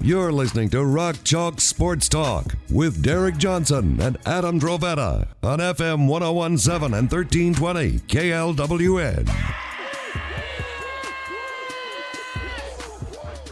You're listening to Rock Chalk Sports Talk with Derek Johnson and Adam Drovetta on FM 1017 and 1320 KLWN.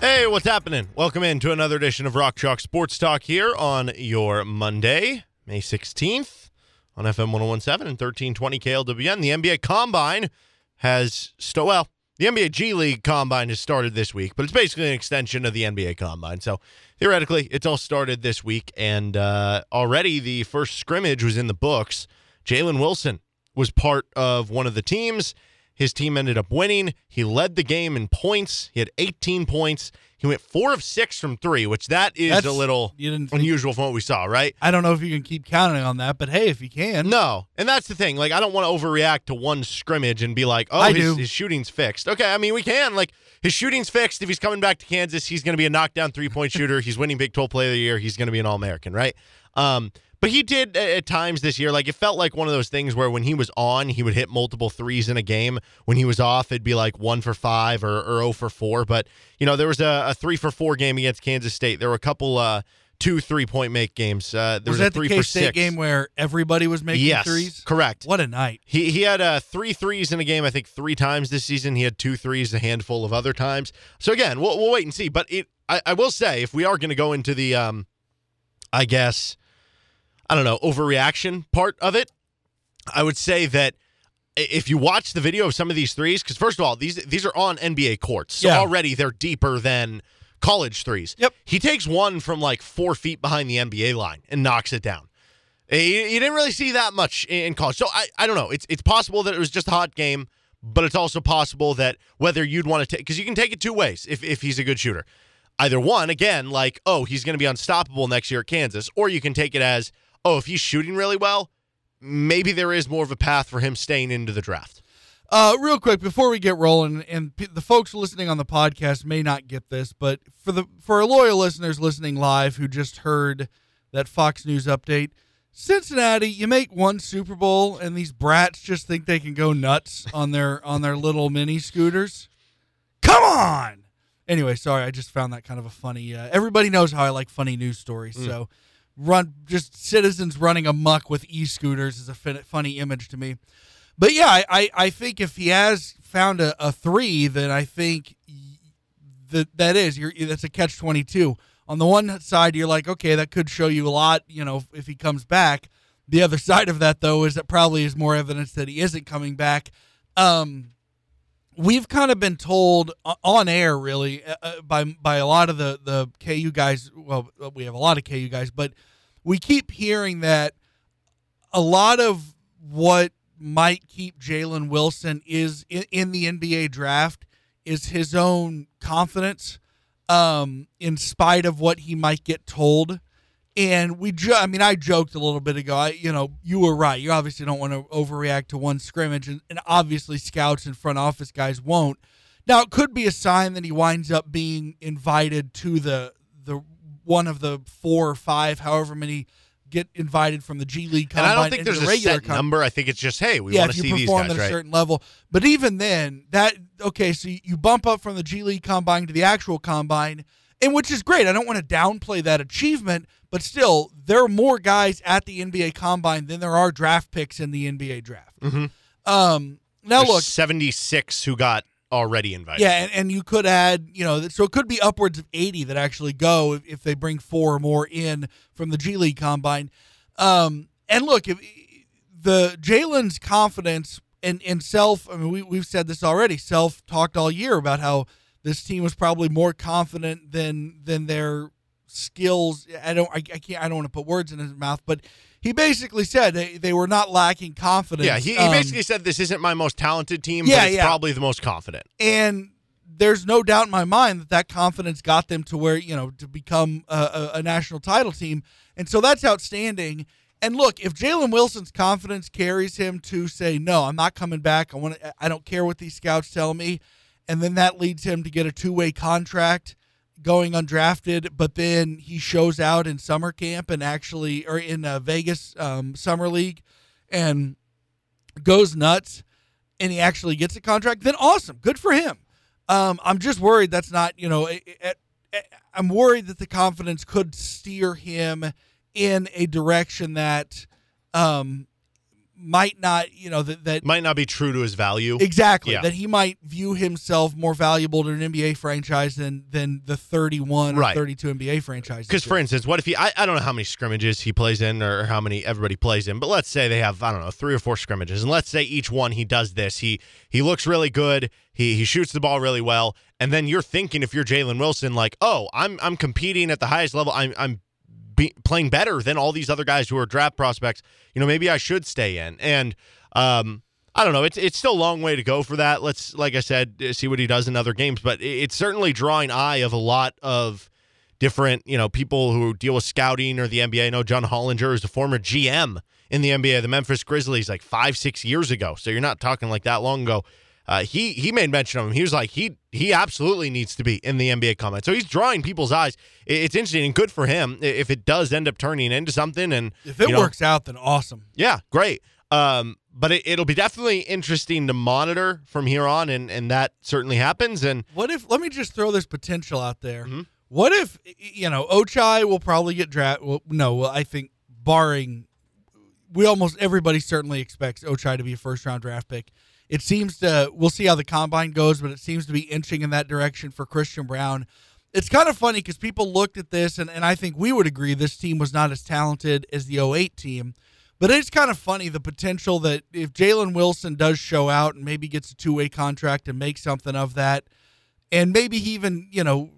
Hey, what's happening? Welcome in to another edition of Rock Chalk Sports Talk here on your Monday, May 16th on FM 1017 and 1320 KLWN. The NBA Combine has, st- well, the NBA G League Combine has started this week, but it's basically an extension of the NBA Combine. So theoretically, it's all started this week, and uh, already the first scrimmage was in the books. Jalen Wilson was part of one of the teams. His team ended up winning. He led the game in points. He had 18 points. He went four of six from three, which that is That's- a little you didn't think- unusual from what we saw, right? I don't know if you can keep counting on that, but hey, if you can, No, and that's the thing. Like, I don't want to overreact to one scrimmage and be like, "Oh, I his, do. his shooting's fixed." Okay, I mean, we can. Like, his shooting's fixed. If he's coming back to Kansas, he's going to be a knockdown three point shooter. He's winning Big 12 Player of the Year. He's going to be an All American, right? Um, but he did at, times this year. Like, it felt like one of those things where when he was on, he would hit multiple threes in a game. When he was off, it'd be like one for five or, or 0 for four. But you know, there was a, a three for four game against Kansas State. There were a couple. Uh, Two three point make games. Uh, there was was, a that three the for K State six game where everybody was making yes, threes? correct. What a night! He he had uh, three threes in a game. I think three times this season. He had two threes a handful of other times. So again, we'll we'll wait and see. But it, I, I will say, if we are going to go into the, um, I guess, I don't know, overreaction part of it, I would say that if you watch the video of some of these threes, because first of all, these these are on NBA courts, so Yeah. already they're deeper than college threes. Yep. He takes one from like four feet behind the NBA line and knocks it down. Eh, you, you didn't really see that much in in college. So I, I don't know. It's it's possible that it was just a hot game, but it's also possible that whether you'd want to take because you can take it two ways if, if he's a good shooter. Either one, again, like, oh, he's going to be unstoppable next year at Kansas, or you can take it as, oh, if he's shooting really well, maybe there is more of a path for him staying into the draft. Uh, real quick before we get rolling, and p- the folks listening on the podcast may not get this, but for the for our loyal listeners listening live who just heard that Fox News update, Cincinnati, you make one Super Bowl, and these brats just think they can go nuts on their on their little mini scooters. Come on. Anyway, sorry, I just found that kind of a funny. Uh, everybody knows how I like funny news stories, so run just citizens running amok with e-scooters is a funny image to me. But yeah, I, I, I think if he has found a, a three, then I think that that is you're that's a catch twenty two. On the one side, you're like, okay, that could show you a lot, you know, if he comes back. The other side of that, though, is that probably is more evidence that he isn't coming back. Um, we've kind of been told on air, really, uh, uh, by by a lot of the the KU guys. Well, we have a lot of KU guys, but we keep hearing that a lot of what might keep Jalen Wilson is in, in the NBA draft is his own confidence, um, in spite of what he might get told. And we, jo- I mean, I joked a little bit ago. I, you know, you were right. You obviously don't want to overreact to one scrimmage, and, and obviously scouts and front office guys won't. Now, it could be a sign that he winds up being invited to the the one of the four or five, however many get invited from the G League combine. And I don't think there's the a regular set com- number. I think it's just, hey, we yeah, want if to you see these perform guys, at a right? certain level. But even then, that okay, so you- you bump up from the G League combine to the actual combine, and which is great. I don't want to downplay that achievement, but still, there are more guys at the NBA combine than there are draft picks in the NBA draft. Mhm. Um, now There's look, 76 who got already invited. yeah, and, and you could add, you know, so it could be upwards of 80 that actually go if, if they bring four or more in from the G League combine. Um, and look, if the Jalen's confidence and, and self, I mean, we, we've said this already, self talked all year about how this team was probably more confident than than their skills. I don't, I, I can't, I don't want to put words in his mouth, but he basically said they, they were not lacking confidence. Yeah, he, he Um, basically said this isn't my most talented team, yeah, but it's yeah. probably the most confident. and there's no doubt in my mind that that confidence got them to where you know to become a, a, a national title team, and so that's outstanding. And look, if Jalen Wilson's confidence carries him to say, "No, I'm not coming back. I want. I don't care what these scouts tell me," and then that leads him to get a two way contract going undrafted, but then he shows out in summer camp and actually, or in uh, Vegas um, summer league, and goes nuts, and he actually gets a contract. Then awesome, good for him. Um, I'm just worried that's not, you know, it, it, it, I'm worried that the confidence could steer him in a direction that um, might not, you know, that, that Might not be true to his value. exactly Yeah. that he might view himself more valuable to an NBA franchise than than the 31 Right. or 32 NBA franchises. Because, for instance, what if he? I, I don't know how many scrimmages he plays in or how many everybody plays in, but let's say they have I don't know three or four scrimmages, and let's say each one he does this. He he looks really good. He he shoots the ball really well, and then you're thinking if you're Jalen Wilson, like, oh, I'm I'm competing at the highest level. I'm I'm be, playing better than all these other guys who are draft prospects. You know, maybe I should stay in. And um, I don't know. It's it's still a long way to go for that. Let's, like I said, uh, see what he does in other games. But it- it's certainly drawing eye of a lot of different, you know, people who deal with scouting or the NBA. I know John Hollinger is a former GM in the NBA, the Memphis Grizzlies, like five, six years ago. So you're not talking like that long ago. Uh, he he made mention of him. He was like he he absolutely needs to be in the NBA comment. So he's drawing people's eyes. It's interesting and good for him if it does end up turning into something. And if it you know, works out, then awesome. yeah, great. Um, but it, it'll be definitely interesting to monitor from here on, and and that certainly happens. And What if? Let me just throw this potential out there. Mhm. What if you know Ochai will probably get drafted? Well, no, well, I think barring, we almost everybody certainly expects Ochai to be a first round draft pick. It seems to. We'll see how the combine goes, but it seems to be inching in that direction for Christian Braun. It's kind of funny because people looked at this, and, and I think we would agree this team was not as talented as the 08 team. But it's kind of funny the potential that if Jalen Wilson does show out and maybe gets a two way contract and makes something of that, and maybe he even, you know,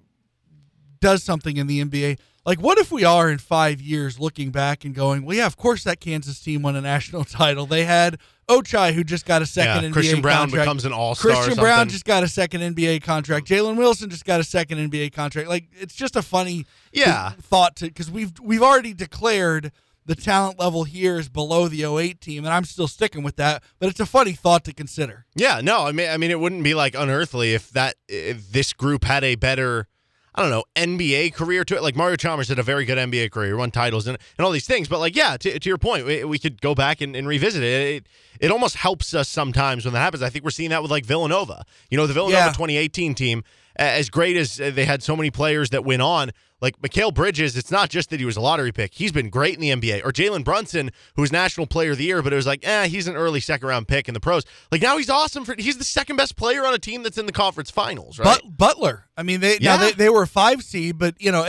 does something in the NBA. Like, what if we are in five years looking back and going, well, yeah, of course that Kansas team won a national title. They had Ochai, who just got a second yeah, NBA Christian Braun contract. becomes an all star. Christian Braun just got a second NBA contract. Jalen Wilson just got a second NBA contract. Like, it's just a funny Yeah. thought to because we've we've already declared the talent level here is below the 08 team, and I'm still sticking with that. But it's a funny thought to consider. Yeah, no, I mean, I mean, it wouldn't be like unearthly if that if this group had a better, I don't know, NBA career to it. Like Mario Chalmers had a very good NBA career, won titles and, and all these things. But like, yeah, to, to your point, we, we could go back and, and revisit it. it. It almost helps us sometimes when that happens. I think we're seeing that with like Villanova. You know, the Villanova Yeah. 2018 team, as great as they had so many players that went on. Like Mikal Bridges, it's not just that he was a lottery pick. He's been great in the NBA. Or Jalen Brunson, who was National Player of the Year, but it was like, eh, he's an early second round pick in the pros. Like now he's awesome for he's the second best player on a team that's in the conference finals, right? But Butler, I mean, they now Yeah. they, they were a five seed, but you know,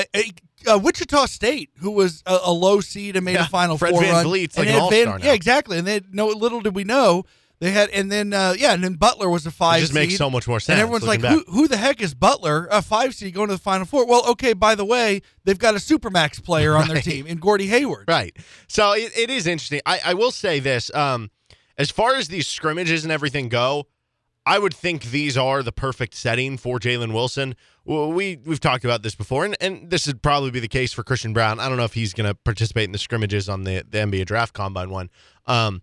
uh, Wichita State, who was a, a low seed and made Yeah, a Final Fred Four Van run, Vliet's like an all-star now. Yeah, exactly. And they no little did we know they had, and then uh, yeah, and then Butler was a five. it just makes so much more sense. And everyone's like, who, who the heck is Butler? A five seed going to the Final Four. Well, okay, by the way, they've got a Supermax player on their team in Gordy Hayward. Right. So it, it is interesting. I, I will say this. Um, as far as these scrimmages and everything go, I would think these are the perfect setting for Jalen Wilson. We we've talked about this before, and, and this would probably be the case for Christian Braun. I don't know if he's going to participate in the scrimmages on the, the NBA draft combine one. Um,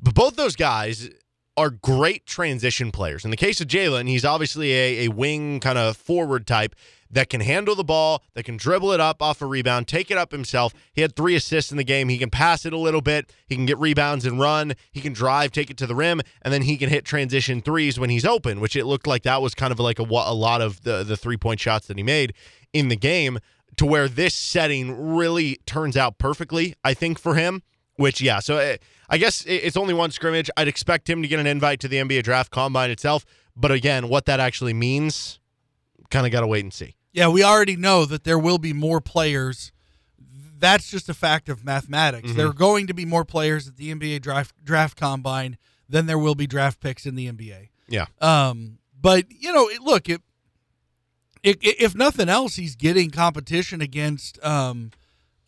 but both those guys are great transition players. In the case of Jalen, he's obviously a, a wing kind of forward type that can handle the ball, that can dribble it up off a rebound, take it up himself. He had three assists in the game. He can pass it a little bit. He can get rebounds and run. He can drive, take it to the rim, and then he can hit transition threes when he's open, which it looked like that was kind of like a, a lot of the, the three point shots that he made in the game to where this setting really turns out perfectly, I think, for him. Which, yeah, so uh, I guess it's only one scrimmage. I'd expect him to get an invite to the NBA draft combine itself. But again, what that actually means, kind of got to wait and see. Yeah, we already know that there will be more players. That's just a fact of mathematics. Mm-hmm. There are going to be more players at the NBA draft draft combine than there will be draft picks in the NBA. Yeah. Um, but you know, it, look, it, it, if nothing else, he's getting competition against, um,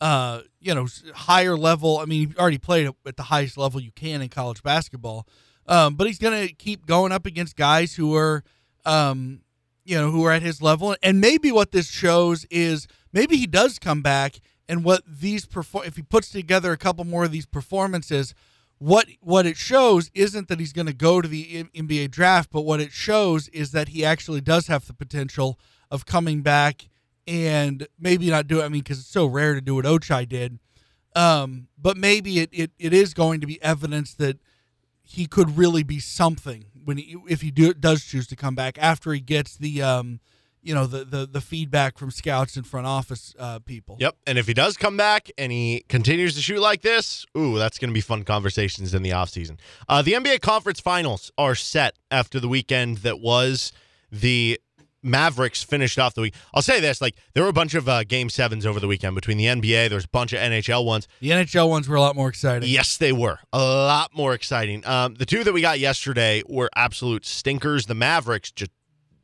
uh, you know, higher level. I mean, he already played at- the highest level you can in college basketball. Um, but he's going to keep going up against guys who are, um, you know, who are at his level. And maybe what this shows is maybe he does come back, and what these perform if he puts together a couple more of these performances, what what it shows isn't that he's going to go to the NBA draft, but what it shows is that he actually does have the potential of coming back and maybe not do it. I mean, because it's so rare to do what Ochai did. Um, but maybe it, it, it is going to be evidence that he could really be something when he, if he do, does choose to come back after he gets the um, you know the, the the feedback from scouts and front office uh, people. Yep. And if he does come back and he continues to shoot like this, ooh, that's going to be fun conversations in the offseason. Uh, the NBA Conference Finals are set after the weekend that was the Mavericks finished off the week. I'll say this: like there were a bunch of uh, game sevens over the weekend between the NBA. There's a bunch of NHL ones. The NHL ones were a lot more exciting. Yes, they were a lot more exciting. Um, the two that we got yesterday were absolute stinkers. The Mavericks just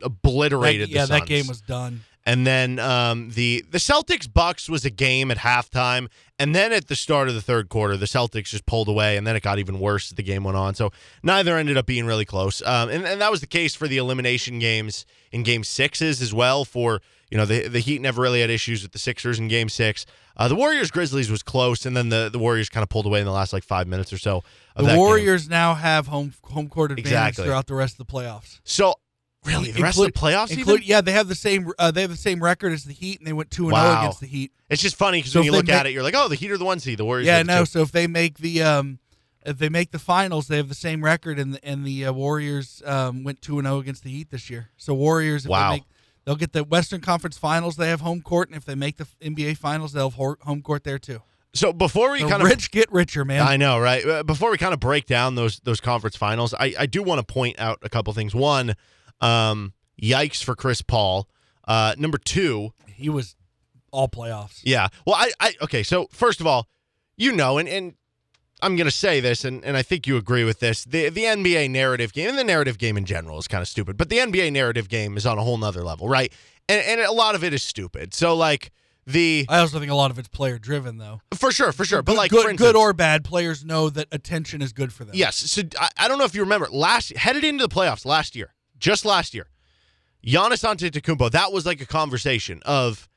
obliterated. That, yeah, that game was done. And then um, the the Celtics Bucks was a game at halftime, and then at the start of the third quarter, the Celtics just pulled away, and then it got even worse as the game went on. So neither ended up being really close, um, and and that was the case for the elimination games in Game Sixes as well. For you know the the Heat never really had issues with the Sixers in Game Six. Uh, the Warriors Grizzlies was close, and then the the Warriors kind of pulled away in the last like five minutes or so. Of The that game. Warriors now have home home court advantage Exactly. throughout the rest of the playoffs. So really, the rest of the playoffs, include, yeah, they have the same uh, they have the same record as the Heat, and they went two and Wow. zero against the Heat. It's just funny because So when if you they look at it, you're like, oh, the Heat are the one seed. The Warriors. Yeah, are the no. two. So if they make the um, if they make the finals, they have the same record, and the, and the uh, Warriors um, went two and zero against the Heat this year. So Warriors, if Wow. they make, they'll get the Western Conference Finals. They have home court, and if they make the NBA Finals, they'll have hor- home court there too. So before we The kind of rich get richer, man. I know, right? Uh, Before we kind of break down those those conference finals, I, I do want to point out a couple things. One, um, yikes for Chris Paul. Uh, number two, he was all playoffs. yeah. Well, I, I okay. So first of all, you know, and and I'm gonna say this, and, and I think you agree with this. The the NBA narrative game and the narrative game in general is kind of stupid, but the NBA narrative game is on a whole nother level, right? And and a lot of it is stupid. So like the I also think a lot of it's player driven, though. for sure, for sure. But good, like good, instance, good or bad, players know that attention is good for them. Yes. So I, I don't know if you remember last headed into the playoffs last year, just last year, Giannis Antetokounmpo. That was like a conversation of,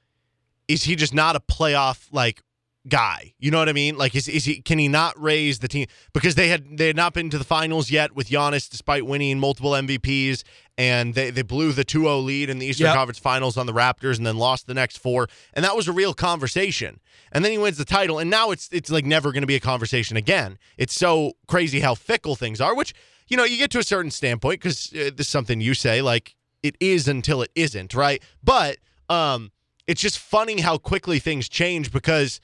is he just not a playoff like guy? You know what I mean? Like, is is he? Can he not raise the team because they had they had not been to the finals yet with Giannis, despite winning multiple MVPs, and they they blew the 2-0 lead in the Eastern Yep. Conference Finals on the Raptors, and then lost the next four, and that was a real conversation. And then he wins the title, and now it's it's like never going to be a conversation again. It's so crazy how fickle things are, which you know you get to a certain standpoint because uh, this is something you say like it is until it isn't, right? But um, it's just funny how quickly things change because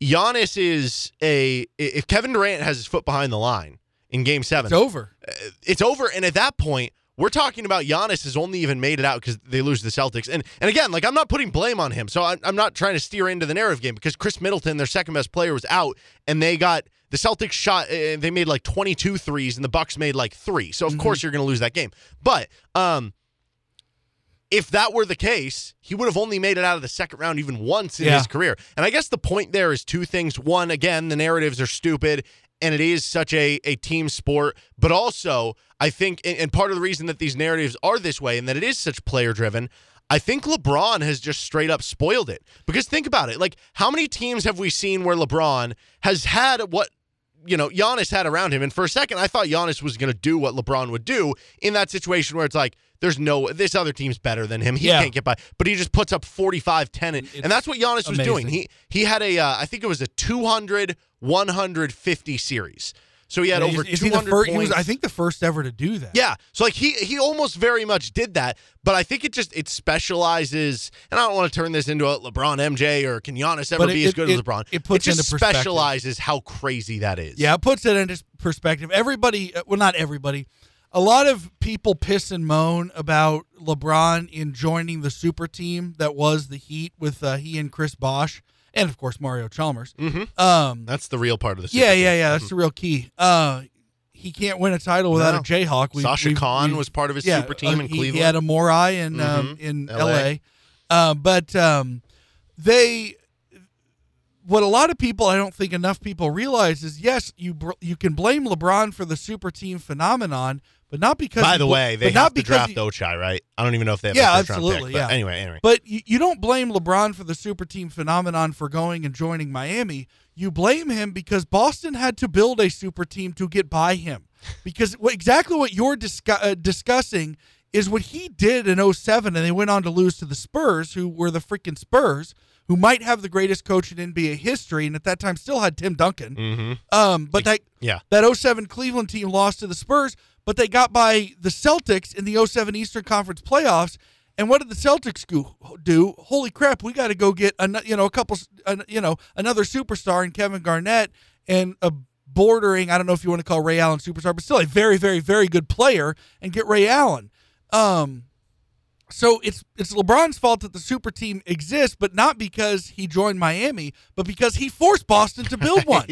Giannis is a if Kevin Durant has his foot behind the line in Game Seven, It's over. it's over. And at that point, we're talking about Giannis has only even made it out because they lose to the Celtics. And and again, like I'm not putting blame on him, so I'm, I'm not trying to steer into the narrative game because Khris Middleton, their second best player, was out, and they got the Celtics shot. Uh, they made like 22 threes, and the Bucks made like three. So of course you're going to lose that game. But um, if that were the case, he would have only made it out of the second round even once in Yeah. his career. And I guess the point there is two things. One, again, the narratives are stupid and it is such a, a team sport. But also, I think, and, and part of the reason that these narratives are this way and that it is such player driven, I think LeBron has just straight up spoiled it. Because think about it. Like, how many teams have we seen where LeBron has had what you know, Giannis had around him. And for a second, I thought Giannis was going to do what LeBron would do in that situation where it's like, there's no, this other team's better than him. He Yeah. can't get by. But he just puts up 45 10. And, and that's what Giannis was doing. He he had a, uh, I think it was a 200, 150 series. So he had Yeah, over is, is he 200 the first? He points. was, I think, the first ever to do that. Yeah. So like he he almost very much did that, but I think it just it specializes and I don't want to turn this into a LeBron MJ or can Giannis ever it- be as it- good as LeBron. it puts just into perspective. specializes how crazy that is. Yeah, it puts it into perspective. Everybody, uh, well, not everybody, a lot of people piss and moan about LeBron in joining the super team that was the Heat with uh, he and Chris Bosh, and of course Mario Chalmers. Mhm. Um, That's the real part of the super yeah, yeah, yeah. That's the real key. Uh, he can't win a title without No. a Jayhawk. We- Sasha we've- Kaun we've- was part of his yeah, super team uh, in he, Cleveland. He had a Morai in um, Mhm. in LA. L.A. Uh, but um, they, what a lot of people, I don't think enough people realize is yes, you you can blame LeBron for the super team phenomenon, but not because. By the bl- way, they have not to draft he- Ochai, right? I don't even know if they have Yeah, a first absolutely, pick. Yeah. anyway, anyway. But you, you don't blame LeBron for the super team phenomenon for going and joining Miami. You blame him because Boston had to build a super team to get by him. Because exactly what you're uh, discussing is what he did in 07, and they went on to lose to the Spurs, who were the freaking Spurs, who might have the greatest coach in NBA history, and at that time still had Tim Duncan. Mm-hmm. Um, but that Yeah. that 07 Cleveland team lost to the Spurs, but they got by the Celtics in the 07 Eastern Conference playoffs. And what did the Celtics do? Holy crap, we got to go get an, you know a couple you know another superstar in Kevin Garnett and a bordering I don't know if you want to call Ray Allen superstar, but still a very very very good player and get Ray Allen. Um so it's it's LeBron's fault that the super team exists, but not because he joined Miami, but because he forced Boston to build one.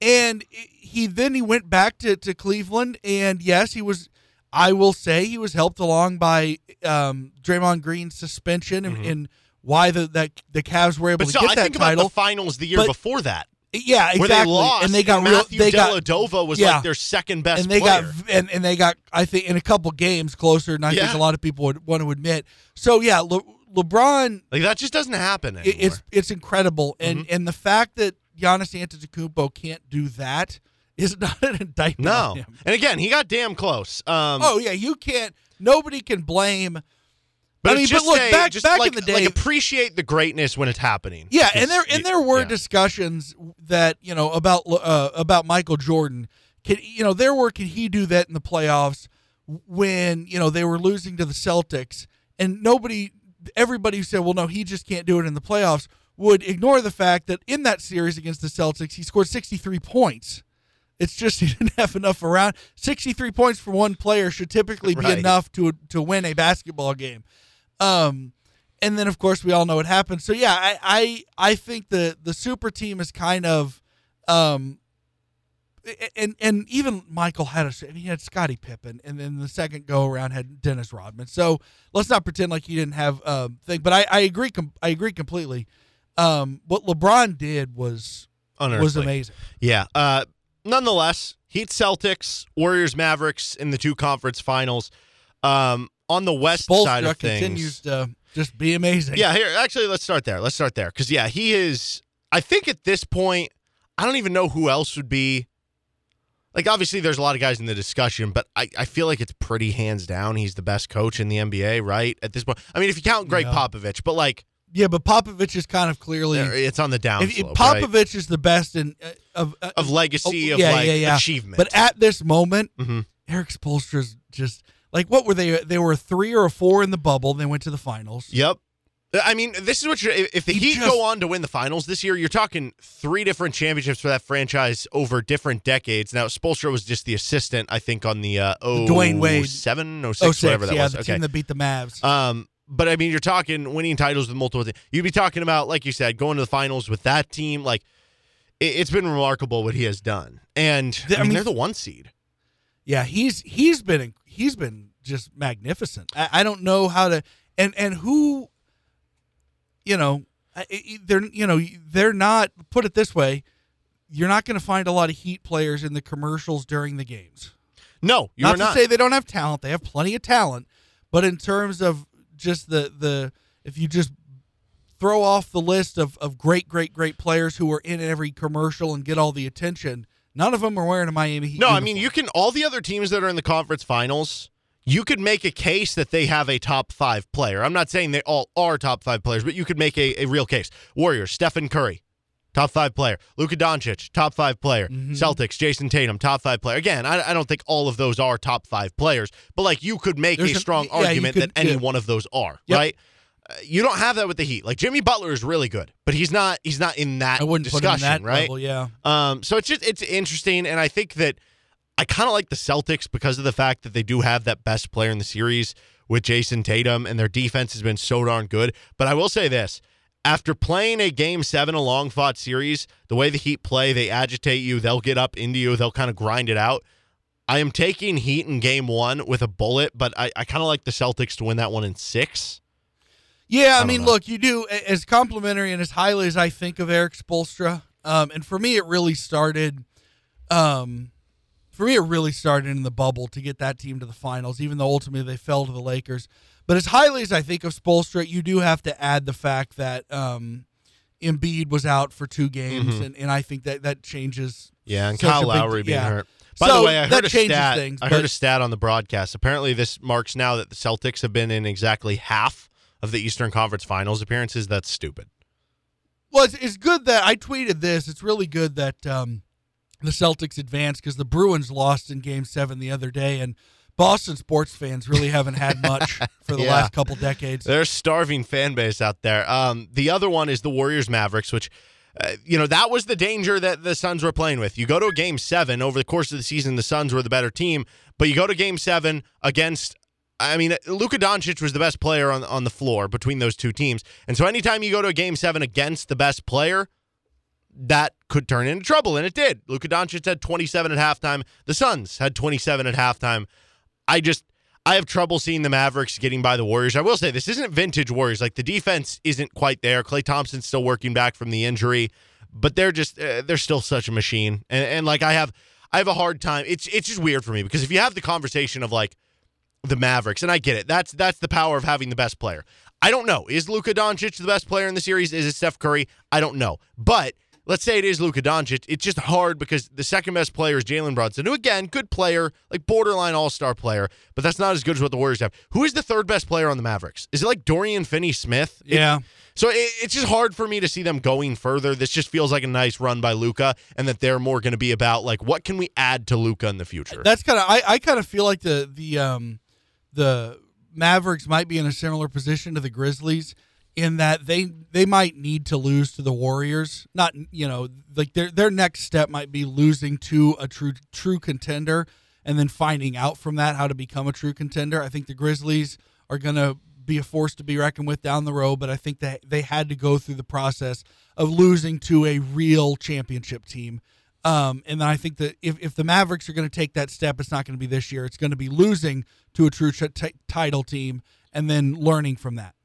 And he then he went back to, to Cleveland, and yes, he was. I will say he was helped along by um, Draymond Green's suspension and, and why the that the Cavs were able But to so get I that think title. about the finals the year But- before that, yeah, exactly. where they lost, and they got real. Matthew They got Dellavedova was yeah. like their second best and they player. got and, and they got I think in a couple games closer than I think a lot of people would want to admit. So yeah, Le, LeBron like that just doesn't happen anymore. it's it's incredible, and Mm-hmm. and the fact that Giannis Antetokounmpo can't do that is not an indictment no, and again, he got damn close. Um, Oh yeah, you can't. Nobody can blame. but I mean, just but look a- back back like, in the like day. appreciate the greatness when it's happening. yeah, and there and there were yeah. discussions that you know about uh, about Michael Jordan. Can you know there were can he do that in the playoffs when you know they were losing to the Celtics and nobody everybody said well no he just can't do it in the playoffs would ignore the fact that in that series against the Celtics he scored 63 points. It's just he didn't have enough around. 63 points for one player should typically be Right. enough to to win a basketball game. Um, and then of course we all know what happened. So yeah, I I, I think the the super team is kind of, um, and and even Michael had a he had Scottie Pippen, and then the second go around had Dennis Rodman. So let's not pretend like he didn't have um thing. But I I agree com- I agree completely. Um, what LeBron did was Unearthly. was amazing. Yeah. Uh, nonetheless, Heat Celtics, Warriors Mavericks in the two conference finals. Um, on the west side of things, continues to just be amazing. Yeah, here actually let's start there. Let's start there cuz yeah, he is I think at this point I don't even know who else would be like obviously there's a lot of guys in the discussion, but I, I feel like it's pretty hands down he's the best coach in the NBA, right? At this point. I mean, if you count Greg Yeah. Popovich, but like yeah, but Popovich is kind of clearly it's on the down if, slope, right? Popovich is the best in uh, of uh, of legacy Oh, of yeah, like yeah, yeah. achievement. But at this moment, Mhm. Erik Spoelstra's just like what were they? They were three or a four in the bubble. They went to the finals. Yep. I mean, this is what you're. If the He Heat just- go on to win the finals this year, you're talking three different championships for that franchise over different decades. Now, Spoelstra was just the assistant, I think, on the uh, oh Dwyane Wade. seven, oh Oh, six, six, whatever that was. yeah, was. the okay. team that beat the Mavs. Um, but I mean, you're talking winning titles with multiple. Th- you'd be talking about, like you said, going to the finals with that team. Like, it, it's been remarkable what he has done, and I I mean, mean, they're the one seed. yeah, he's he's been he's been just magnificent. I, I don't know how to and and who, you know, they're you know they're not. Put it this way, you're not going to find a lot of Heat players in the commercials during the games. No, you're not not. to say they don't have talent; they have plenty of talent. But in terms of just the the if you just throw off the list of of great great great players who are in every commercial and get all the attention, none of them are wearing a Miami Heat. No, I mean you can all the other teams that are in the conference finals, you could make a case that they have a top five player. I'm not saying they all are top five players, but you could make a, a real case. Warriors, Stephen Curry, top five player. Luka Doncic, top five player. Mm-hmm. Celtics, Jayson Tatum, top five player. Again, I, I don't think all of those are top five players, but like you could make There's a an- strong yeah, argument could- that any yeah. one of those are Yep. right. Uh, you don't have that with the Heat. Like Jimmy Butler is really good, but he's not. He's not in that I wouldn't put him in discussion, that right? level. Yeah, Um, so it's just it's interesting, and I think that I kind of like the Celtics because of the fact that they do have that best player in the series with Jayson Tatum, and their defense has been so darn good. But I will say this: after playing a Game Seven, a long fought series, the way the Heat play, they agitate you, they'll get up into you, they'll kind of grind it out. I am taking Heat in Game One with a bullet, but I, I kind of like the Celtics to win that one in six. yeah. I, don't mean, know. look, you do as complimentary and as highly as I think of Erik Spoelstra. Um, and for me, it really started um, for me, it really started in the bubble to get that team to the finals, even though ultimately they fell to the Lakers. But as highly as I think of Spoelstra, you do have to add the fact that um, Embiid was out for two games, Mhm. and, and I think that that changes. Yeah, and Kyle a big- Lowry being yeah. hurt. By So the way, I heard a stat. things, I heard a stat on the broadcast. Apparently, this marks now that the Celtics have been in exactly half of the Eastern Conference Finals appearances. That's stupid. Well, it's, it's good that I tweeted this. It's really good that um, the Celtics advanced because the Bruins lost in Game Seven the other day, and Boston sports fans really haven't had much for the Yeah. last couple decades. There's a starving fan base out there. Um, the other one is the Warriors Mavericks, which, uh, you know, that was the danger that the Suns were playing with. You go to a game seven over the course of the season, the Suns were the better team, but you go to game seven against. I mean, Luka Doncic was the best player on on the floor between those two teams, and so anytime you go to a game seven against the best player, that could turn into trouble, and it did. Luka Doncic had 27 at halftime. The Suns had 27 at halftime. I just I have trouble seeing the Mavericks getting by the Warriors. I will say this isn't vintage Warriors. Like the defense isn't quite there. Klay Thompson's still working back from the injury, but they're just uh, they're still such a machine. And and like I have I have a hard time. It's it's just weird for me because if you have the conversation of like the Mavericks, and I get it. That's that's the power of having the best player. I don't know. Is Luka Doncic the best player in the series? Is it Steph Curry? I don't know. But let's say it is Luka Doncic. It's just hard because the second best player is Jalen Brunson, who again, good player, like borderline all star player, but that's not as good as what the Warriors have. Who is the third best player on the Mavericks? Is it like Dorian Finney Smith? It- yeah. so it, it's just hard for me to see them going further. This just feels like a nice run by Luka, and that they're more going to be about like what can we add to Luka in the future. That's kind of I, I kind of feel like the the um the Mavericks might be in a similar position to the Grizzlies in that they they might need to lose to the Warriors. Not you know like their their next step might be losing to a true true contender and then finding out from that how to become a true contender. I think the Grizzlies are going to be a force to be reckoned with down the road, but I think that they had to go through the process of losing to a real championship team. Um, and then I think that if, if the Mavericks are going to take that step, it's not going to be this year. It's going to be losing to a true t- title team and then learning from that.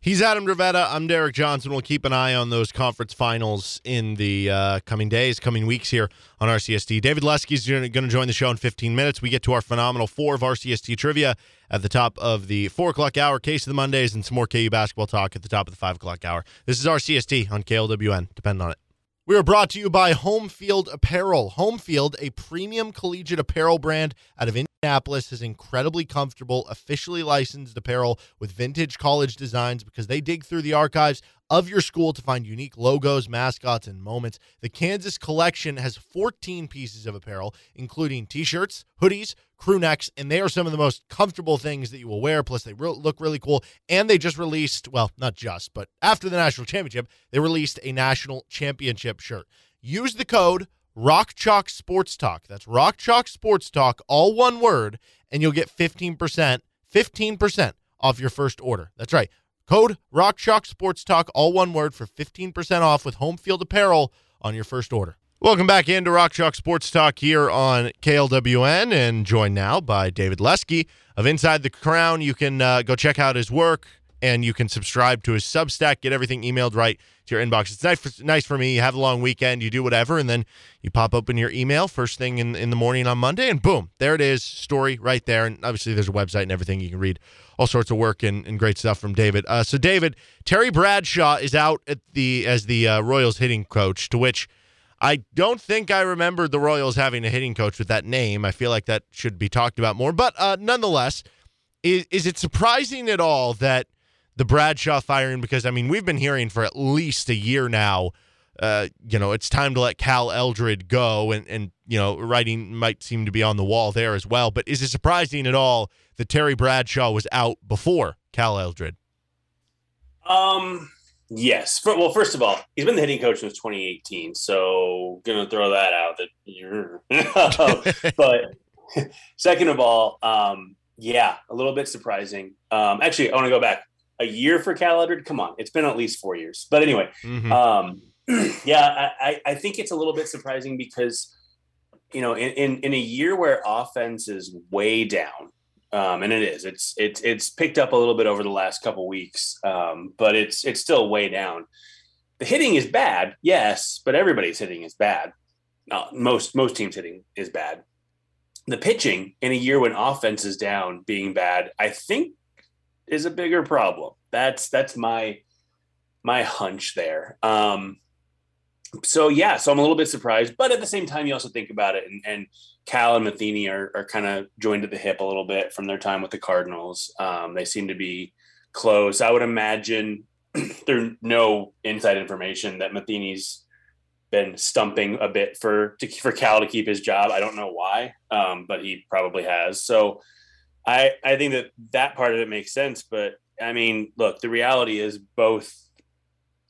He's Adam Dravetta. I'm Derek Johnson. We'll keep an eye on those conference finals in the uh, coming days, coming weeks here on RCST. David Lesky is going to join the show in 15 minutes. We get to our phenomenal four of RCST trivia at the top of the 4 o'clock hour, case of the Mondays, and some more KU basketball talk at the top of the 5 o'clock hour. This is RCST on KLWN. Depend on it. We are brought to you by Home Field Apparel. Home Field, a premium collegiate apparel brand out of Indianapolis, is incredibly comfortable, officially licensed apparel with vintage college designs because they dig through the archives of your school to find unique logos, mascots, and moments. The Kansas collection has 14 pieces of apparel, including t shirts, hoodies, crew necks, and they are some of the most comfortable things that you will wear. Plus, they re- look really cool. And they just released, well, not just, but after the national championship, they released a national championship shirt. Use the code Rock Chalk Sports Talk. That's Rock Chalk Sports Talk, all one word, and you'll get 15%, 15% off your first order. That's right. Code Rock Chalk Sports Talk, all one word, for 15% off with home field apparel on your first order. Welcome back into Rock Chalk Sports Talk here on KLWN, and joined now by David Lesky of Inside the Crown. You can uh, go check out his work, and you can subscribe to his Substack, get everything emailed right to your inbox. It's nice for, nice for me. You have a long weekend, you do whatever, and then you pop open your email first thing in, in the morning on Monday, and boom, there it is, story right there. And obviously, there's a website and everything. You can read all sorts of work and, and great stuff from David. Uh, so, David, Terry Bradshaw is out at the as the uh, Royals hitting coach, to which I don't think I remembered the Royals having a hitting coach with that name. I feel like that should be talked about more. But uh, nonetheless, is, is it surprising at all that the Bradshaw firing? Because, I mean, we've been hearing for at least a year now, uh, you know, it's time to let Cal Eldred go. And, and, you know, writing might seem to be on the wall there as well. But is it surprising at all that Terry Bradshaw was out before Cal Eldred? Um, yes. For, well, first of all, he's been the hitting coach since 2018, so gonna throw that out. That you're, but second of all, um, yeah, a little bit surprising. Um, actually, I want to go back a year for Cal Eldred. Come on, it's been at least four years. But anyway, Mhm. um, yeah, I, I- I think it's a little bit surprising because you know, in, in in a year where offense is way down, um, and it is, it's it's it's picked up a little bit over the last couple weeks, um, but it's it's still way down. The hitting is bad, yes, but everybody's hitting is bad. Uh, most most teams hitting is bad. the pitching in a year when offense is down being bad, I think is a bigger problem. That's that's my my hunch there. Um, so yeah, so I'm a little bit surprised, but at the same time, you also think about it, and, and Cal and Matheny are, are kind of joined at the hip a little bit from their time with the Cardinals. Um, they seem to be close. I would imagine there's no inside information that Matheny's been stumping a bit for to, for Cal to keep his job. I don't know why, um, but he probably has. So I I think that that part of it makes sense. But I mean, look, the reality is both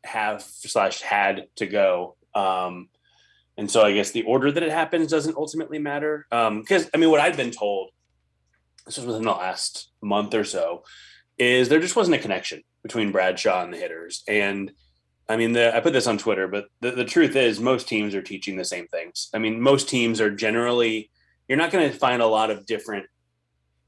have slash had to go. Um, and so I guess the order that it happens doesn't ultimately matter. Because um, I mean, what I've been told, this was within the last month or so, is there just wasn't a connection between Bradshaw and the hitters. And I mean, the, I put this on Twitter, but the, the truth is, most teams are teaching the same things. I mean, most teams are generally, you're not going to find a lot of different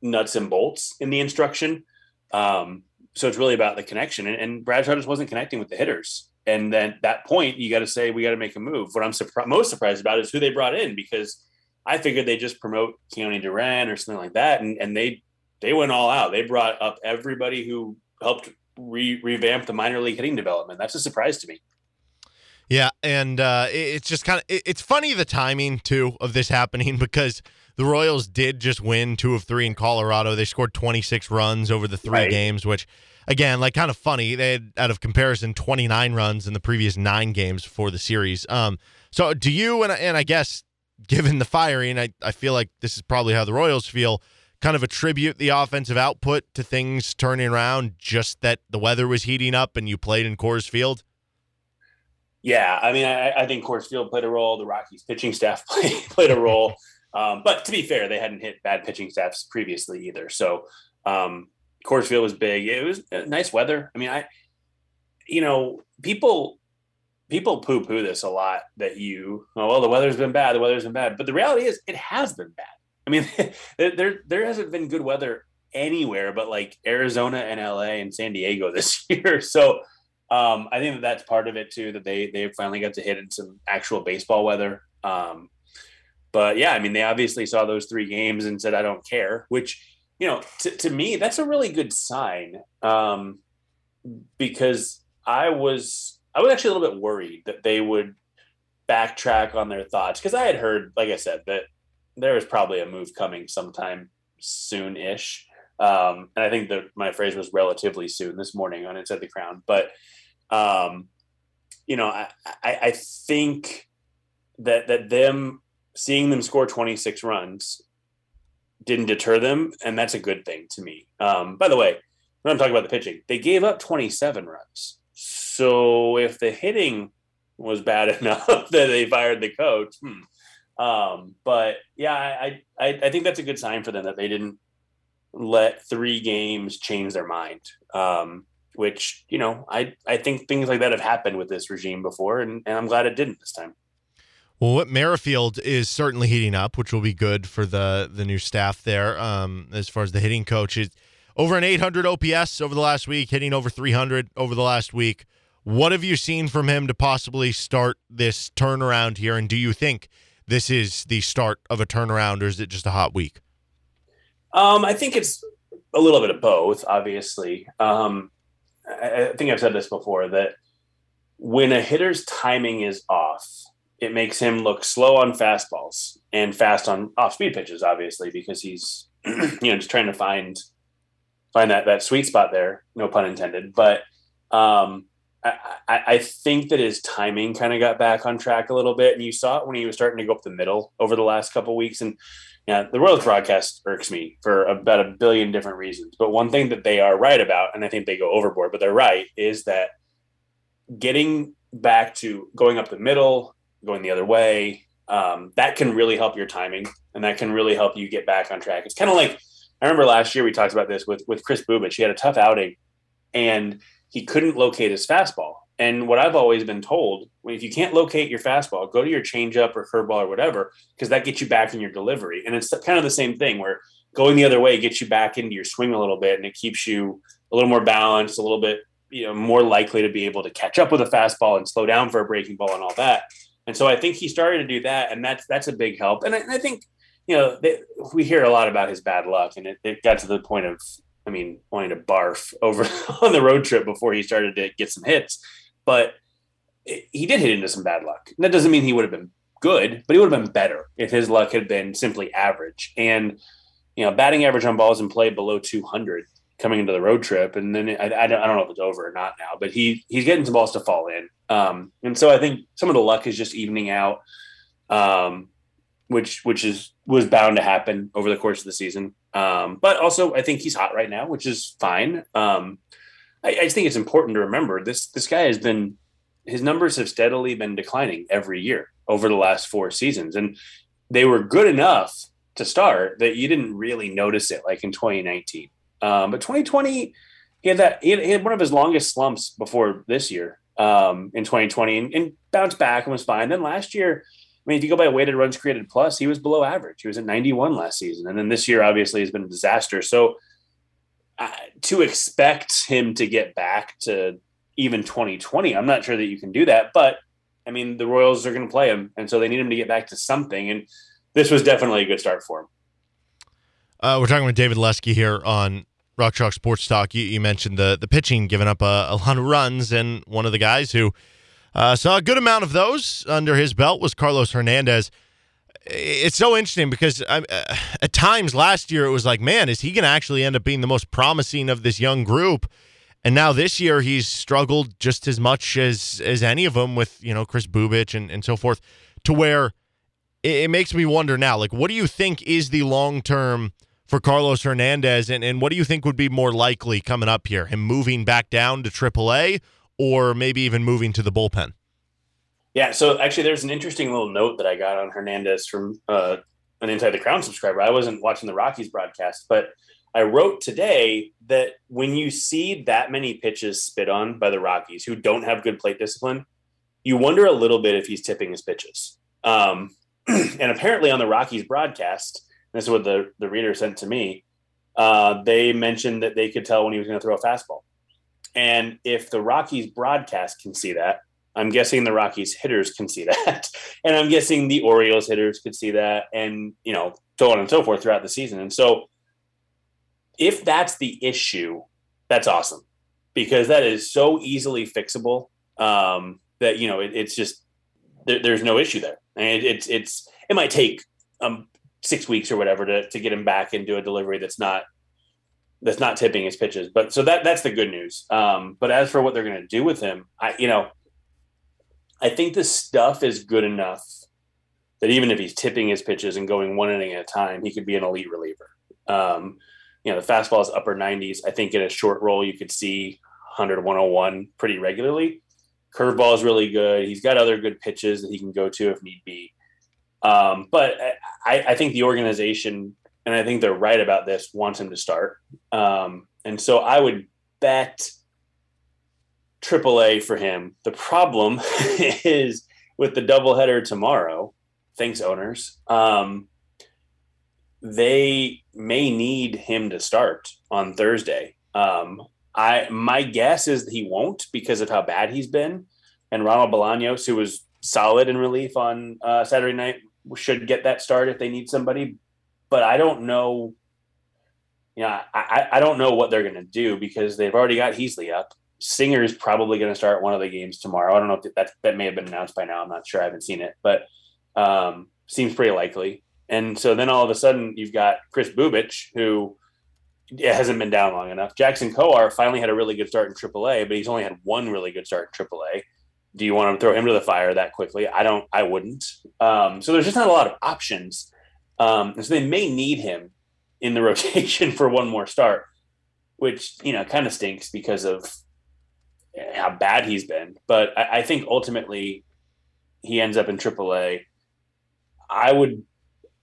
nuts and bolts in the instruction. Um, so it's really about the connection. And, and Bradshaw just wasn't connecting with the hitters. And then that point, you got to say, we got to make a move. What I'm surpri- most surprised about is who they brought in because I figured they just promote Keoni DeRenne or something like that. And, and they, they went all out. They brought up everybody who helped re- revamp the minor league hitting development. That's a surprise to me. Yeah, and uh, it's just kind of it's funny the timing too of this happening because the Royals did just win two of three in Colorado. They scored 26 runs over the three right. games, which again, like kind of funny. They had out of comparison 29 runs in the previous nine games for the series. Um, so do you and and I guess given the firing, I I feel like this is probably how the Royals feel kind of attribute the offensive output to things turning around just that the weather was heating up and you played in Coors Field? Yeah, I mean, I, I think Coors Field played a role. The Rockies pitching staff played, played a role. Um, but to be fair, they hadn't hit bad pitching staffs previously either. So um, Coors Field was big. It was nice weather. I mean, I, you know, people people poo poo this a lot that you, oh, well, the weather's been bad. The weather's been bad. But the reality is, it has been bad. I mean, there there hasn't been good weather anywhere but like Arizona and LA and San Diego this year. So um, I think that that's part of it too. That they they finally got to hit in some actual baseball weather. Um, but yeah, I mean, they obviously saw those three games and said, "I don't care," which you know, to, to me, that's a really good sign um, because I was I was actually a little bit worried that they would backtrack on their thoughts because I had heard, like I said, that there was probably a move coming sometime soon-ish. Um, and I think that my phrase was relatively soon this morning on Inside the Crown. But um, you know, I, I, I think that that them seeing them score 26 runs didn't deter them, and that's a good thing to me. Um, by the way, when I'm talking about the pitching, they gave up 27 runs. So if the hitting was bad enough that they fired the coach, hmm, um, but yeah, I, I I think that's a good sign for them that they didn't let three games change their mind. Um, which you know, I I think things like that have happened with this regime before, and, and I'm glad it didn't this time. Well, what Merrifield is certainly heating up, which will be good for the the new staff there. Um, as far as the hitting coach is over an 800 OPS over the last week, hitting over 300 over the last week. What have you seen from him to possibly start this turnaround here? And do you think this is the start of a turnaround, or is it just a hot week? Um, I think it's a little bit of both. Obviously, um, I, I think I've said this before that when a hitter's timing is off, it makes him look slow on fastballs and fast on off-speed pitches. Obviously, because he's you know just trying to find find that that sweet spot there. No pun intended, but um, I, I, think that his timing kind of got back on track a little bit, and you saw it when he was starting to go up the middle over the last couple weeks. And yeah, the Royals broadcast irks me for about a billion different reasons. But one thing that they are right about, and I think they go overboard, but they're right, is that getting back to going up the middle, going the other way, um, that can really help your timing, and that can really help you get back on track. It's kind of like I remember last year we talked about this with with Kris Bubic. He had a tough outing, and he couldn't locate his fastball. And what I've always been told, when if you can't locate your fastball, go to your changeup or curveball or whatever, because that gets you back in your delivery. And it's kind of the same thing where going the other way gets you back into your swing a little bit, and it keeps you a little more balanced, a little bit you know more likely to be able to catch up with a fastball and slow down for a breaking ball and all that. And so I think he started to do that, and that's that's a big help. And I, and I think you know, they, we hear a lot about his bad luck, and it, it got to the point of, I mean, wanting to barf over on the road trip before he started to get some hits. But it, he did hit into some bad luck. And that doesn't mean he would have been good, but he would have been better if his luck had been simply average. And you know, batting average on balls in play below 200 coming into the road trip, and then I, I, don't, know if it's over or not now, but he he's getting some balls to fall in, um, and so I think some of the luck is just evening out, um, which which is was bound to happen over the course of the season. Um, but also, I think he's hot right now, which is fine. Um, I, I just think it's important to remember this this guy has been his numbers have steadily been declining every year over the last four seasons, and they were good enough to start that you didn't really notice it like in 2019. Um, but 2020, he had that he had, he had, one of his longest slumps before this year um, in 2020 and, and, bounced back and was fine. Then last year, I mean, if you go by weighted runs created plus, he was below average. He was at 91 last season, and then this year obviously has been a disaster. So uh, to expect him to get back to even 2020, I'm not sure that you can do that. But I mean, the Royals are going to play him, and so they need him to get back to something. And this was definitely a good start for him. Uh, we're talking with David Lesky here on Rock Chalk Sports Talk. You, you, mentioned the the pitching giving up a, a, lot of runs, and one of the guys who uh, saw a good amount of those under his belt was Carlos Hernandez. It's so interesting because uh, at times last year it was like, man, is he going to actually end up being the most promising of this young group? And now this year he's struggled just as much as as any of them with you know Kris Bubic and, and so forth, to where it, it makes me wonder now, like, what do you think is the long term for Carlos Hernandez, and, and what do you think would be more likely coming up here? Him moving back down to AAA or maybe even moving to the bullpen? Yeah, so actually, there's an interesting little note that I got on Hernandez from uh, an Inside the Crown subscriber. I wasn't watching the Rockies broadcast, but I wrote today that when you see that many pitches spit on by the Rockies who don't have good plate discipline, you wonder a little bit if he's tipping his pitches. Um, and apparently on the Rockies broadcast, this is what the, the reader sent to me, uh, they mentioned that they could tell when he was going to throw a fastball. And if the Rockies broadcast can see that, I'm guessing the Rockies hitters can see that. and I'm guessing the Orioles hitters could see that and, you know, so on and so forth throughout the season. And so if that's the issue, that's awesome because that is so easily fixable um, that, you know, it, it's just, there, there's no issue there and it, it's it's it might take um six weeks or whatever to to get him back into a delivery that's not that's not tipping his pitches. But so that that's the good news. Um, but as for what they're going to do with him, I you know, I think the stuff is good enough that even if he's tipping his pitches and going one inning at a time, he could be an elite reliever. Um, you know, the fastball is upper 90s. I think in a short roll, you could see 100 101 pretty regularly. Curveball is really good. He's got other good pitches that he can go to if need be. Um, but I, I, think the organization, and I think they're right about this, wants him to start. Um, and so I would bet AAA for him. The problem is with the doubleheader tomorrow. Thanks, owners. Um, they may need him to start on Thursday. Um, I my guess is he won't because of how bad he's been. And Ronald Bolaños, who was solid in relief on uh, Saturday night, should get that start if they need somebody. But I don't know. You know, I, I don't know what they're going to do because they've already got Heasley up. Singer is probably going to start one of the games tomorrow. I don't know if that that may have been announced by now. I'm not sure. I haven't seen it, but um, seems pretty likely. And so then all of a sudden you've got Kris Bubic who hasn't been down long enough. Jackson Kowar finally had a really good start in AAA, but he's only had one really good start in AAA. Do you want to throw him to the fire that quickly? I don't. I wouldn't. Um, so there's just not a lot of options. Um, and so they may need him in the rotation for one more start, which you know kind of stinks because of how bad he's been. But I, I think ultimately he ends up in AAA. I would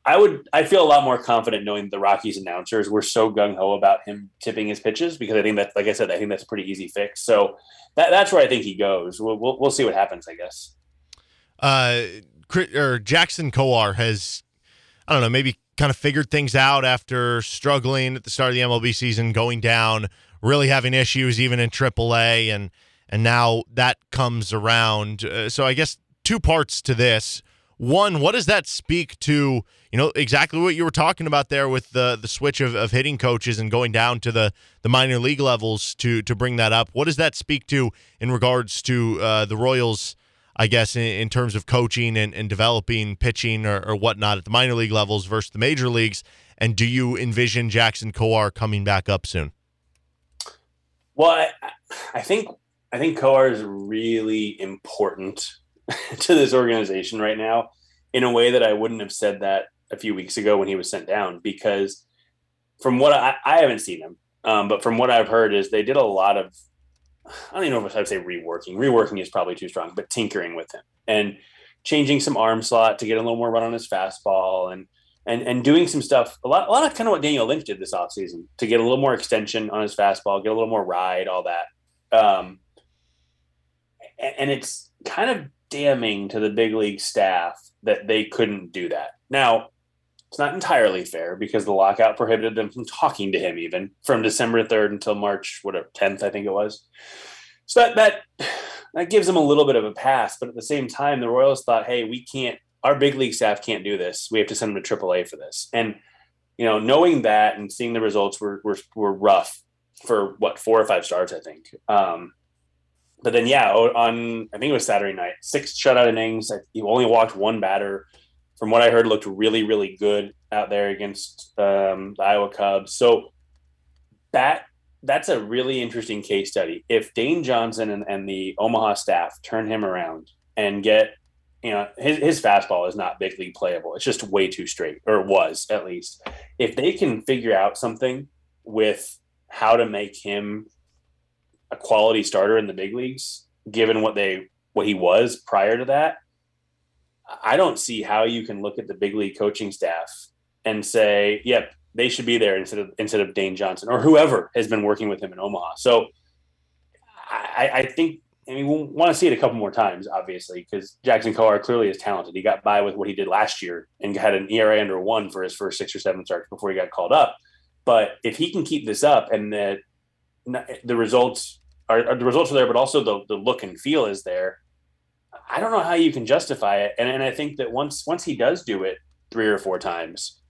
I would I feel a lot more confident knowing the Rockies announcers were so gung ho about him tipping his pitches because I think that, like I said, I think that's a pretty easy fix. So that, that's where I think he goes. We'll, we'll, we'll see what happens, I guess. Uh, or Jackson Kowar has, I don't know, maybe kind of figured things out after struggling at the start of the MLB season, going down, really having issues even in AAA, and and now that comes around. Uh, so I guess two parts to this. One, what does that speak to? You know exactly what you were talking about there with the the switch of, of hitting coaches and going down to the the minor league levels to to bring that up. What does that speak to in regards to uh, the Royals? I guess in, in, terms of coaching and, and developing pitching or, or whatnot at the minor league levels versus the major leagues. And do you envision Jackson Kowar coming back up soon? Well, I, I think I think Kowar is really important to this organization right now in a way that I wouldn't have said that a few weeks ago when he was sent down because from what I, I haven't seen him, um, but from what I've heard is they did a lot of I don't even know if I'd say reworking. Reworking is probably too strong, but tinkering with him and changing some arm slot to get a little more run on his fastball and and and doing some stuff. A lot, a lot of kind of what Daniel Lynch did this offseason to get a little more extension on his fastball, get a little more ride, all that. Um, and, and it's kind of damning to the big league staff that they couldn't do that. Now, it's not entirely fair because the lockout prohibited them from talking to him even from December 3rd until March, whatever, 10th, I think it was. So that, that, that gives them a little bit of a pass. But at the same time, the Royals thought, hey, we can't, our big league staff can't do this. We have to send them to AAA for this. And, you know, knowing that and seeing the results were, were, were rough for what, four or five starts, I think. Um, but then, yeah, on, I think it was Saturday night, six shutout innings. He only walked one batter from what I heard, looked really, really good out there against um, the Iowa Cubs. So that that's a really interesting case study. If Dane Johnson and, and the Omaha staff turn him around and get, you know, his, his fastball is not big league playable. It's just way too straight, or was at least. If they can figure out something with how to make him a quality starter in the big leagues, given what they what he was prior to that, I don't see how you can look at the big league coaching staff and say, "Yep, they should be there instead of instead of Dane Johnson or whoever has been working with him in Omaha." So, I, I think I mean we'll want to see it a couple more times, obviously, because Jackson Kowar clearly is talented. He got by with what he did last year and had an ERA under one for his first six or seven starts before he got called up. But if he can keep this up and the the results are, are the results are there, but also the the look and feel is there I don't know how you can justify it. And, and I think that once once he does do it three or four times,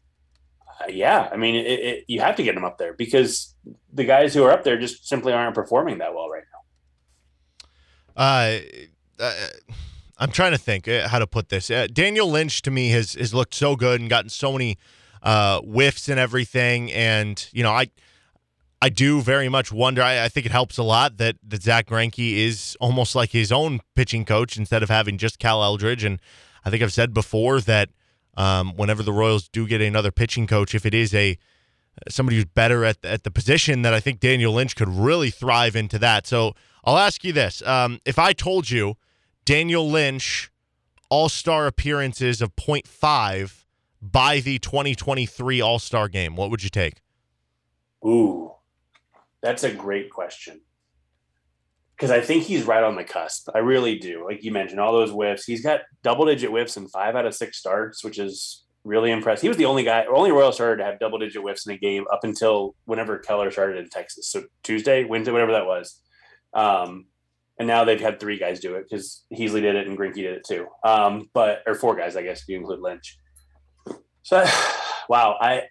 uh, yeah, I mean, it, it, you have to get him up there because the guys who are up there just simply aren't performing that well right now. Uh, uh I'm trying to think uh, how to put this. Uh, Daniel Lynch to me has has looked so good and gotten so many uh, whiffs and everything, and you know, I I do very much wonder. I, I, think it helps a lot that, that Zack Greinke is almost like his own pitching coach instead of having just Cal Eldred. And I think I've said before that um, whenever the Royals do get another pitching coach, if it is a somebody who's better at at the position, that I think Daniel Lynch could really thrive into that. So I'll ask you this: um, If I told you Daniel Lynch All Star appearances of 0.5 by the 2023 All Star game, what would you take? Ooh. That's a great question. Because I think he's right on the cusp. I really do. Like you mentioned, all those whiffs. He's got double digit whiffs in five out of six starts, which is really impressive. He was the only guy, only Royal starter to have double digit whiffs in a game up until whenever Keller started in Texas. So Tuesday, Wednesday, whatever that was. Um, and now they've had three guys do it because Heasley did it and Greinke did it too. Um, but or four guys, I guess, if you include Lynch. So, wow, I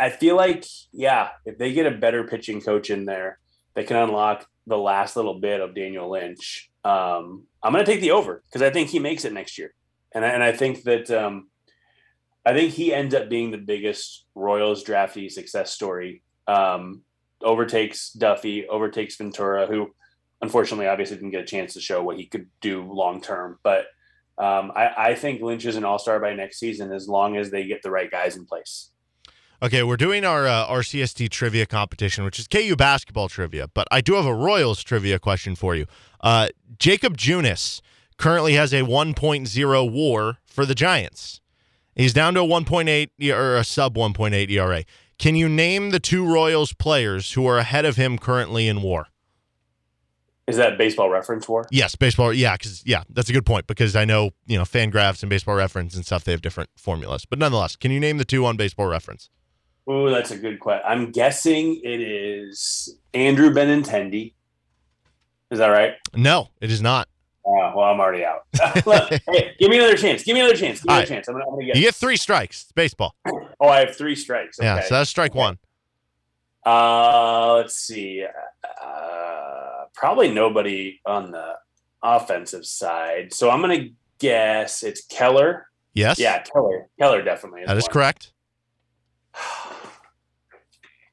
I feel like, yeah, if they get a better pitching coach in there, they can unlock the last little bit of Daniel Lynch. Um, I'm going to take the over because I think he makes it next year, and I, and I think that um, I think he ends up being the biggest Royals draftee success story. Um, overtakes Duffy, overtakes Ventura, who unfortunately obviously didn't get a chance to show what he could do long term. But um, I, I think Lynch is an all star by next season as long as they get the right guys in place. Okay, we're doing our uh, RCST trivia competition, which is KU basketball trivia. But I do have a Royals trivia question for you. Uh, Jakob Junis currently has a 1.0 WAR for the Giants. He's down to a 1.8 or a sub 1.8 ERA. Can you name the two Royals players who are ahead of him currently in WAR? Is that baseball reference WAR? Yes, baseball. Yeah, because yeah, that's a good point because I know you know fan graphs and baseball reference and stuff. They have different formulas, but nonetheless, can you name the two on baseball reference? Oh, that's a good question. I'm guessing it is Andrew Benintendi. Is that right? No, it is not. Oh, Oh well, I'm already out. hey, give me another chance. Give me another chance. Give me All another right. chance. I'm gonna, I'm gonna get. You get three strikes. It's baseball. Oh, I have three strikes. Okay. Yeah, so that's strike one. Uh, let's see. Uh, probably nobody on the offensive side. So I'm gonna guess it's Keller. Yes. Yeah, Keller. Keller definitely. That is correct.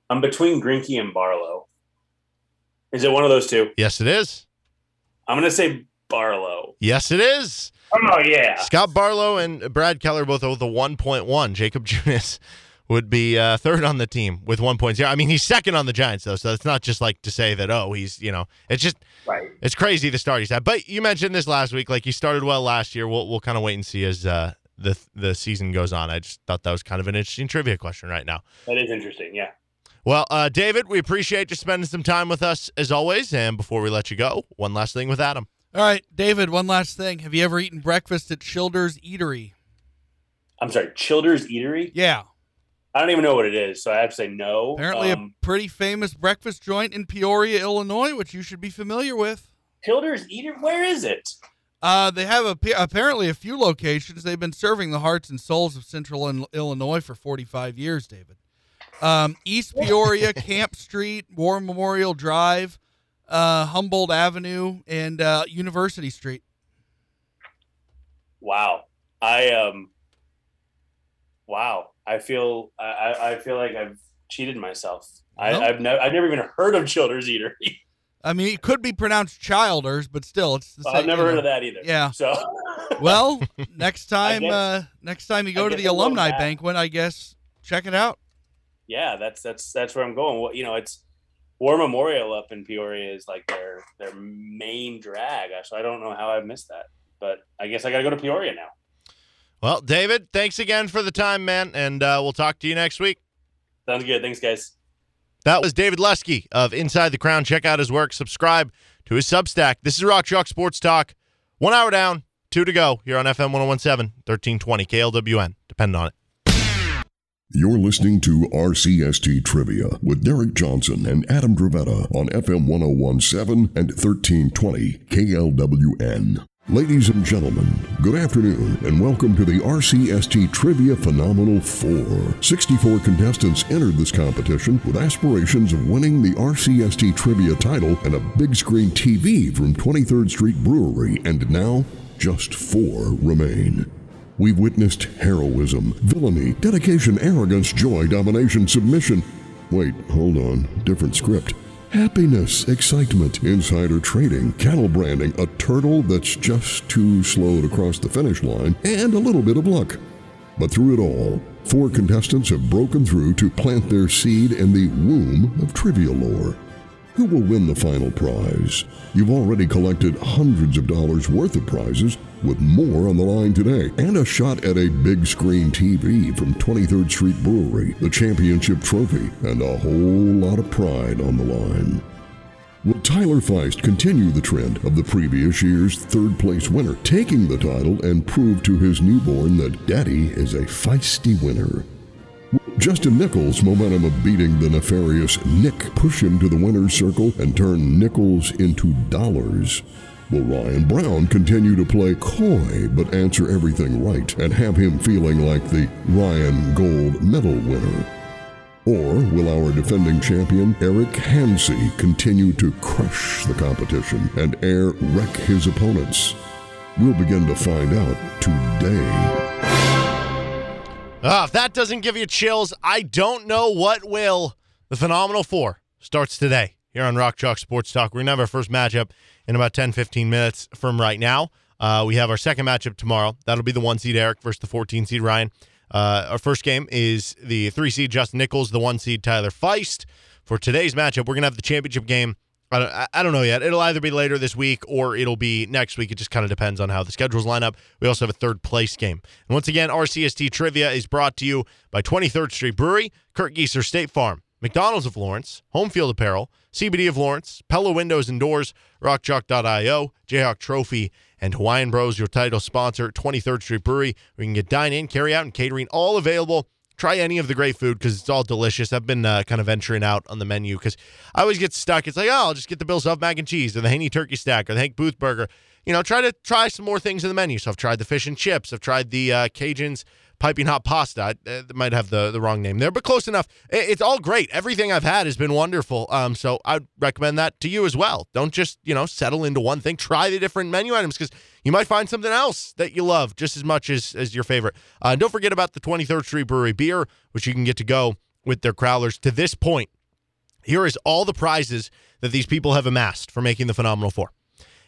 I'm between Greinke and Barlow. Is it one of those two? Yes, it is. I'm gonna say Barlow. Yes, it is. Oh yeah. Scott Barlow and Brad Keller both with a 1.1. Jakob Junis would be uh, third on the team with 1.0. I mean, he's second on the Giants, though, so it's not just like to say that, oh, he's, you know, it's just, Right. it's crazy the start he's had. But you mentioned this last week. Like, he started well last year. We'll, we'll kind of wait and see as uh, the, the season goes on. I just thought that was kind of an interesting trivia question right now. That is interesting. Yeah. Well, uh, David, we appreciate you spending some time with us as always. And before we let you go, one last thing with Adam. All right, David, one last thing. Have you ever eaten breakfast at Childers Eatery? I'm sorry. Childers Eatery. Yeah. I don't even know what it is, so I have to say no. Apparently, Um, a pretty famous breakfast joint in Peoria, Illinois, which you should be familiar with. Childers Eatery. Where is it? Uh, they have a, apparently a few locations. They've been serving the hearts and souls of Central Illinois for 45 years, David. Um, East Peoria, Camp Street, War Memorial Drive, uh, Humboldt Avenue, and uh, University Street. Wow. I um. Wow. I feel. I- I, feel like I've cheated myself. I, I've never. I've never even heard of Childers Eatery. I mean, it could be pronounced Childers, but still, it's the same. I've never you heard of that either. Yeah. So. Well, next time, guess- uh, next time you go to the alumni banquet, I guess check it out. Yeah, that's that's that's where I'm going. What you know, it's War Memorial up in Peoria is like their their main drag. So I don't know how I've missed that, but I guess I got to go to Peoria now. Well, David, thanks again for the time, man. And uh, we'll talk to you next week. Sounds good. Thanks, guys. That was David Lesky of Inside the Crown. Check out his work. Subscribe to his Substack. This is Rock Chalk Sports Talk. One hour down, two to go here on FM 1017, 1320 KLWN. Depend on it. You're listening to RCST Trivia with Derek Johnson and Adam Dravetta on FM 1017 and 1320 KLWN. Ladies and gentlemen, good afternoon and welcome to the RCST Trivia Phenomenal 4. 64 contestants entered this competition with aspirations of winning the RCST Trivia title and a big screen TV from 23rd Street Brewery, and now just four remain. We've witnessed heroism, villainy, dedication, arrogance, joy, domination, submission. Wait, hold on. Different script. Happiness, excitement, insider trading, cattle branding, a turtle that's just too slow to cross the finish line, and a little bit of luck. But through it all, four contestants have broken through to plant their seed in the womb of trivia lore. Who will win the final prize? You've already collected hundreds of dollars worth of prizes, with more on the line today, and a shot at a big screen TV from 23rd Street Brewery, the championship trophy, and a whole lot of pride on the line. Will Tyler Feist continue the trend of the previous year's third place winner, taking the title and prove to his newborn that Daddy is a feisty winner? Justin Nichols' momentum of beating the nefarious Nick push him to the winner's circle and turn nickels into dollars? Will Ryan Brown continue to play coy but answer everything right and have him feeling like the Ryan Gold Medal winner? Or will our defending champion Eric Hansey continue to crush the competition and air wreck his opponents? We'll begin to find out today. Ah, if that doesn't give you chills, I don't know what will. The Phenomenal Four starts today here on Rock Chalk Sports Talk. We're going to have our first matchup in about 10, 15 minutes from right now. Uh, we have our second matchup tomorrow. That'll be the one seed Eric versus the 14 seed Ryan. Uh, our first game is the three seed Justin Nichols, the one seed Tyler Feist. For today's matchup, we're going to have the championship game. I don't, I- don't know yet. It'll either be later this week or it'll be next week. It just kind of depends on how the schedules line up. We also have a third place game. And once again, RCST Trivia is brought to you by 23rd Street Brewery, Kurt Geiser State Farm, McDonald's of Lawrence, Home Field Apparel, CBD of Lawrence, Pella Windows and Doors, RockChalk.io, Jayhawk Trophy, and Hawaiian Bros, your title sponsor, 23rd Street Brewery. We can get dine in, carry out, and catering all available. Try any of the great food because it's all delicious. I've been uh, kind of venturing out on the menu because I always get stuck. It's like, oh, I'll just get the Bill Self mac and cheese or the Haney turkey stack or the Hank Booth burger. you know, try to try some more things in the menu. So I've tried the fish and chips. I've tried the uh, Cajuns piping hot pasta. I uh, might have the, the wrong name there, but close enough. It, it's all great. Everything I've had has been wonderful. Um, so I'd recommend that to you as well. Don't just, you know, settle into one thing. Try the different menu items because you might find something else that you love just as much as, as your favorite. Uh, don't forget about the 23rd Street Brewery beer, which you can get to go with their crowlers. To this point, here is all the prizes that these people have amassed for making the Phenomenal Four.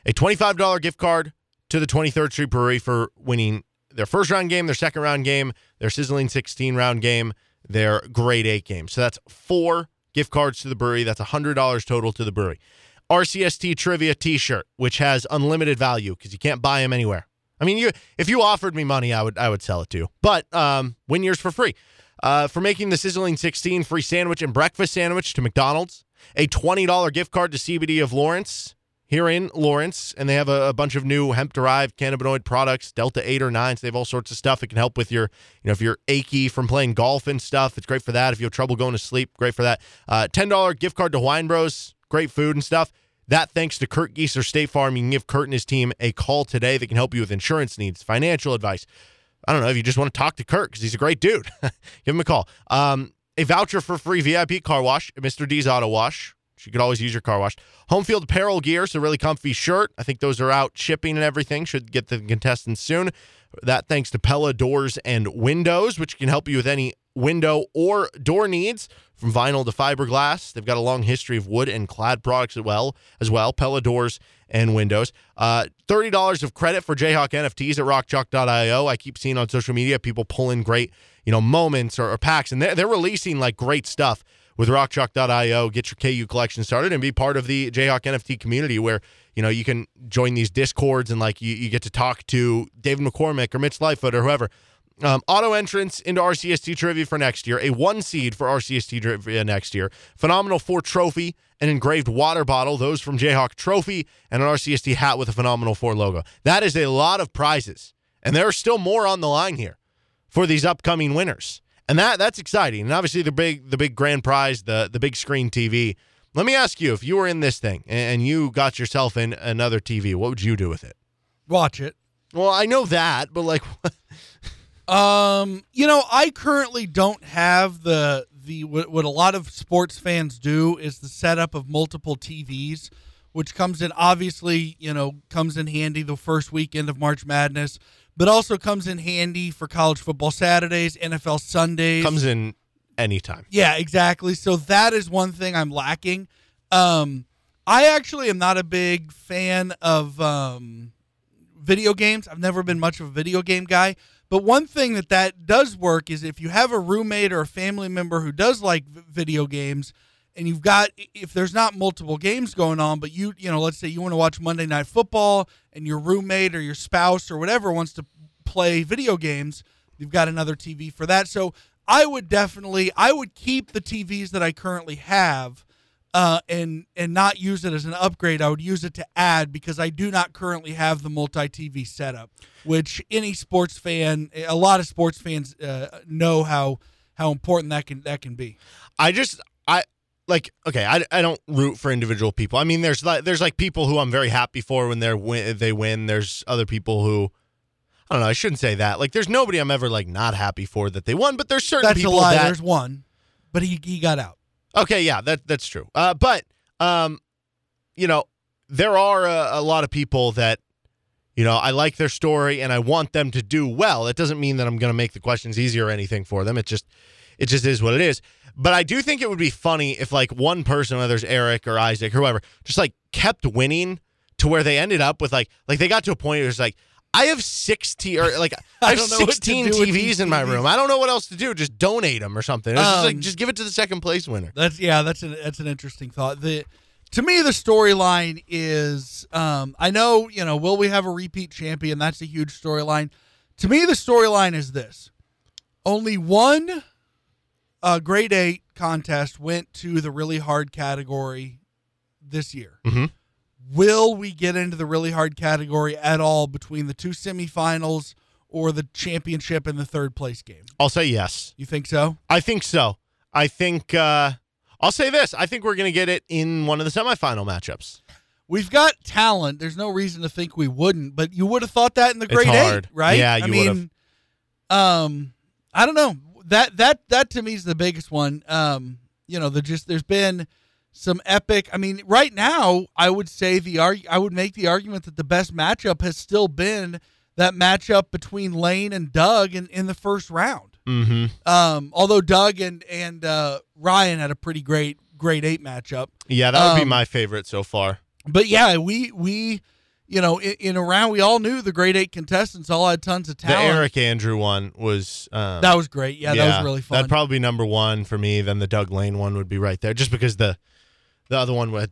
A $25 gift card to the 23rd Street Brewery for winning their first round game, their second round game, their sizzling 16 round game, their grade eight game. So that's four gift cards to the brewery. That's $100 total to the brewery. RCST trivia T-shirt, which has unlimited value because you can't buy them anywhere. I mean, you if you offered me money, I would I would sell it to you. But um, win yours for free. Uh, for making the sizzling 16 free sandwich and breakfast sandwich to McDonald's, a $20 gift card to CBD of Lawrence here in Lawrence, and they have a, a bunch of new hemp derived cannabinoid products, Delta 8 or 9. So they have all sorts of stuff that can help with your, you know, if you're achy from playing golf and stuff, it's great for that. If you have trouble going to sleep, great for that. Uh, $10 gift card to Wine Bros, great food and stuff. That thanks to Kurt Gieser State Farm. You can give Kurt and his team a call today. They can help you with insurance needs, financial advice. I don't know if you just want to talk to Kurt because he's a great dude. give him a call. Um, a voucher for free VIP car wash at Mr. D's Auto Wash. You could always use your car wash. Home field apparel gear, so really comfy shirt. I think those are out shipping and everything. Should get the contestants soon. That thanks to Pella Doors and Windows, which can help you with any window or door needs from vinyl to fiberglass. They've got a long history of wood and clad products as well. As well, Pella Doors and Windows. Uh, Thirty dollars of credit for Jayhawk NFTs at RockChalk.io. I keep seeing on social media people pulling great, you know, moments or, or packs, and they're, they're releasing like great stuff with rockchalk.io. Get your KU collection started and be part of the Jayhawk NFT community where, you know, you can join these discords and like you, you get to talk to David McCormick or Mitch Lightfoot or whoever. Um, auto entrance into RCST trivia for next year, a one seed for RCST trivia next year, phenomenal four trophy, an engraved water bottle, those from Jayhawk Trophy, and an RCST hat with a phenomenal four logo. That is a lot of prizes, and there are still more on the line here for these upcoming winners and that that's exciting. And obviously the big the big grand prize, the the big screen TV. Let me ask you, if you were in this thing and you got yourself in another TV, what would you do with it? Watch it. Well, I know that, but like, um, you know, I currently don't have the the what, what a lot of sports fans do is the setup of multiple TVs, which comes in obviously, you know, comes in handy the first weekend of March Madness but also comes in handy for college football Saturdays, NFL Sundays. Comes in anytime. Yeah, exactly. So that is one thing I'm lacking. Um, I actually am not a big fan of um, video games. I've never been much of a video game guy. But one thing that that does work is if you have a roommate or a family member who does like video games, and you've got if there's not multiple games going on but you you know let's say you want to watch monday night football and your roommate or your spouse or whatever wants to play video games you've got another tv for that so i would definitely i would keep the tvs that i currently have uh, and and not use it as an upgrade. I would use it to add because I do not currently have the multi TV setup, which any sports fan, a lot of sports fans uh, know how how important that can that can be. I just I like okay, I, I don't root for individual people. I mean, there's like there's like people who I'm very happy for when they're win, they win. There's other people who I don't know. I shouldn't say that. Like, there's nobody I'm ever like not happy for that they won, but there's certain That's people a lie. that There's one, but he he got out. Okay, yeah, that that's true. Uh, but um, you know, there are a, a lot of people that you know I like their story and I want them to do well. It doesn't mean that I'm going to make the questions easier or anything for them. It just it just is what it is. But I do think it would be funny if like one person, whether it's Eric or Isaac or whoever, just like kept winning to where they ended up with like like they got to a point where it's like I have 16 or like I have don't know 16 do with TVs in my room. I don't know what else to do. Just donate them or something. It's just like Um, just give it to the second place winner. That's yeah. That's an that's an interesting thought. The to me the storyline is um, I know you know will we have a repeat champion? That's a huge storyline. To me the storyline is this: only one uh, grade eight contest went to the really hard category this year. Mhm. Will we get into the really hard category at all between the two semifinals or the championship and the third place game? I'll say yes. You think so? I think so. I think uh I'll say this. I think we're going to get it in one of the semifinal matchups. we've got talent. There's no reason to think we wouldn't, but you would have thought that in the grade eight, right? Yeah, I you mean, um, I don't know. That that that to me is the biggest one. Um, you know, the just there's been some epic. I mean, right now, I would say the arg- I would make the argument that the best matchup has still been that matchup between Lane and Doug in, in the first round. Mm-hmm. Um, although Doug and and uh, Ryan had a pretty great grade eight matchup. Yeah, that would be Um, my favorite so far. But yeah, we we you know in, in a round we all knew the grade eight contestants all had tons of talent. The. Eric Andrew one was um, that was great. Yeah, that was really fun. That'd probably be number one for me. Then the Doug Lane one would be right there, just because the the other one would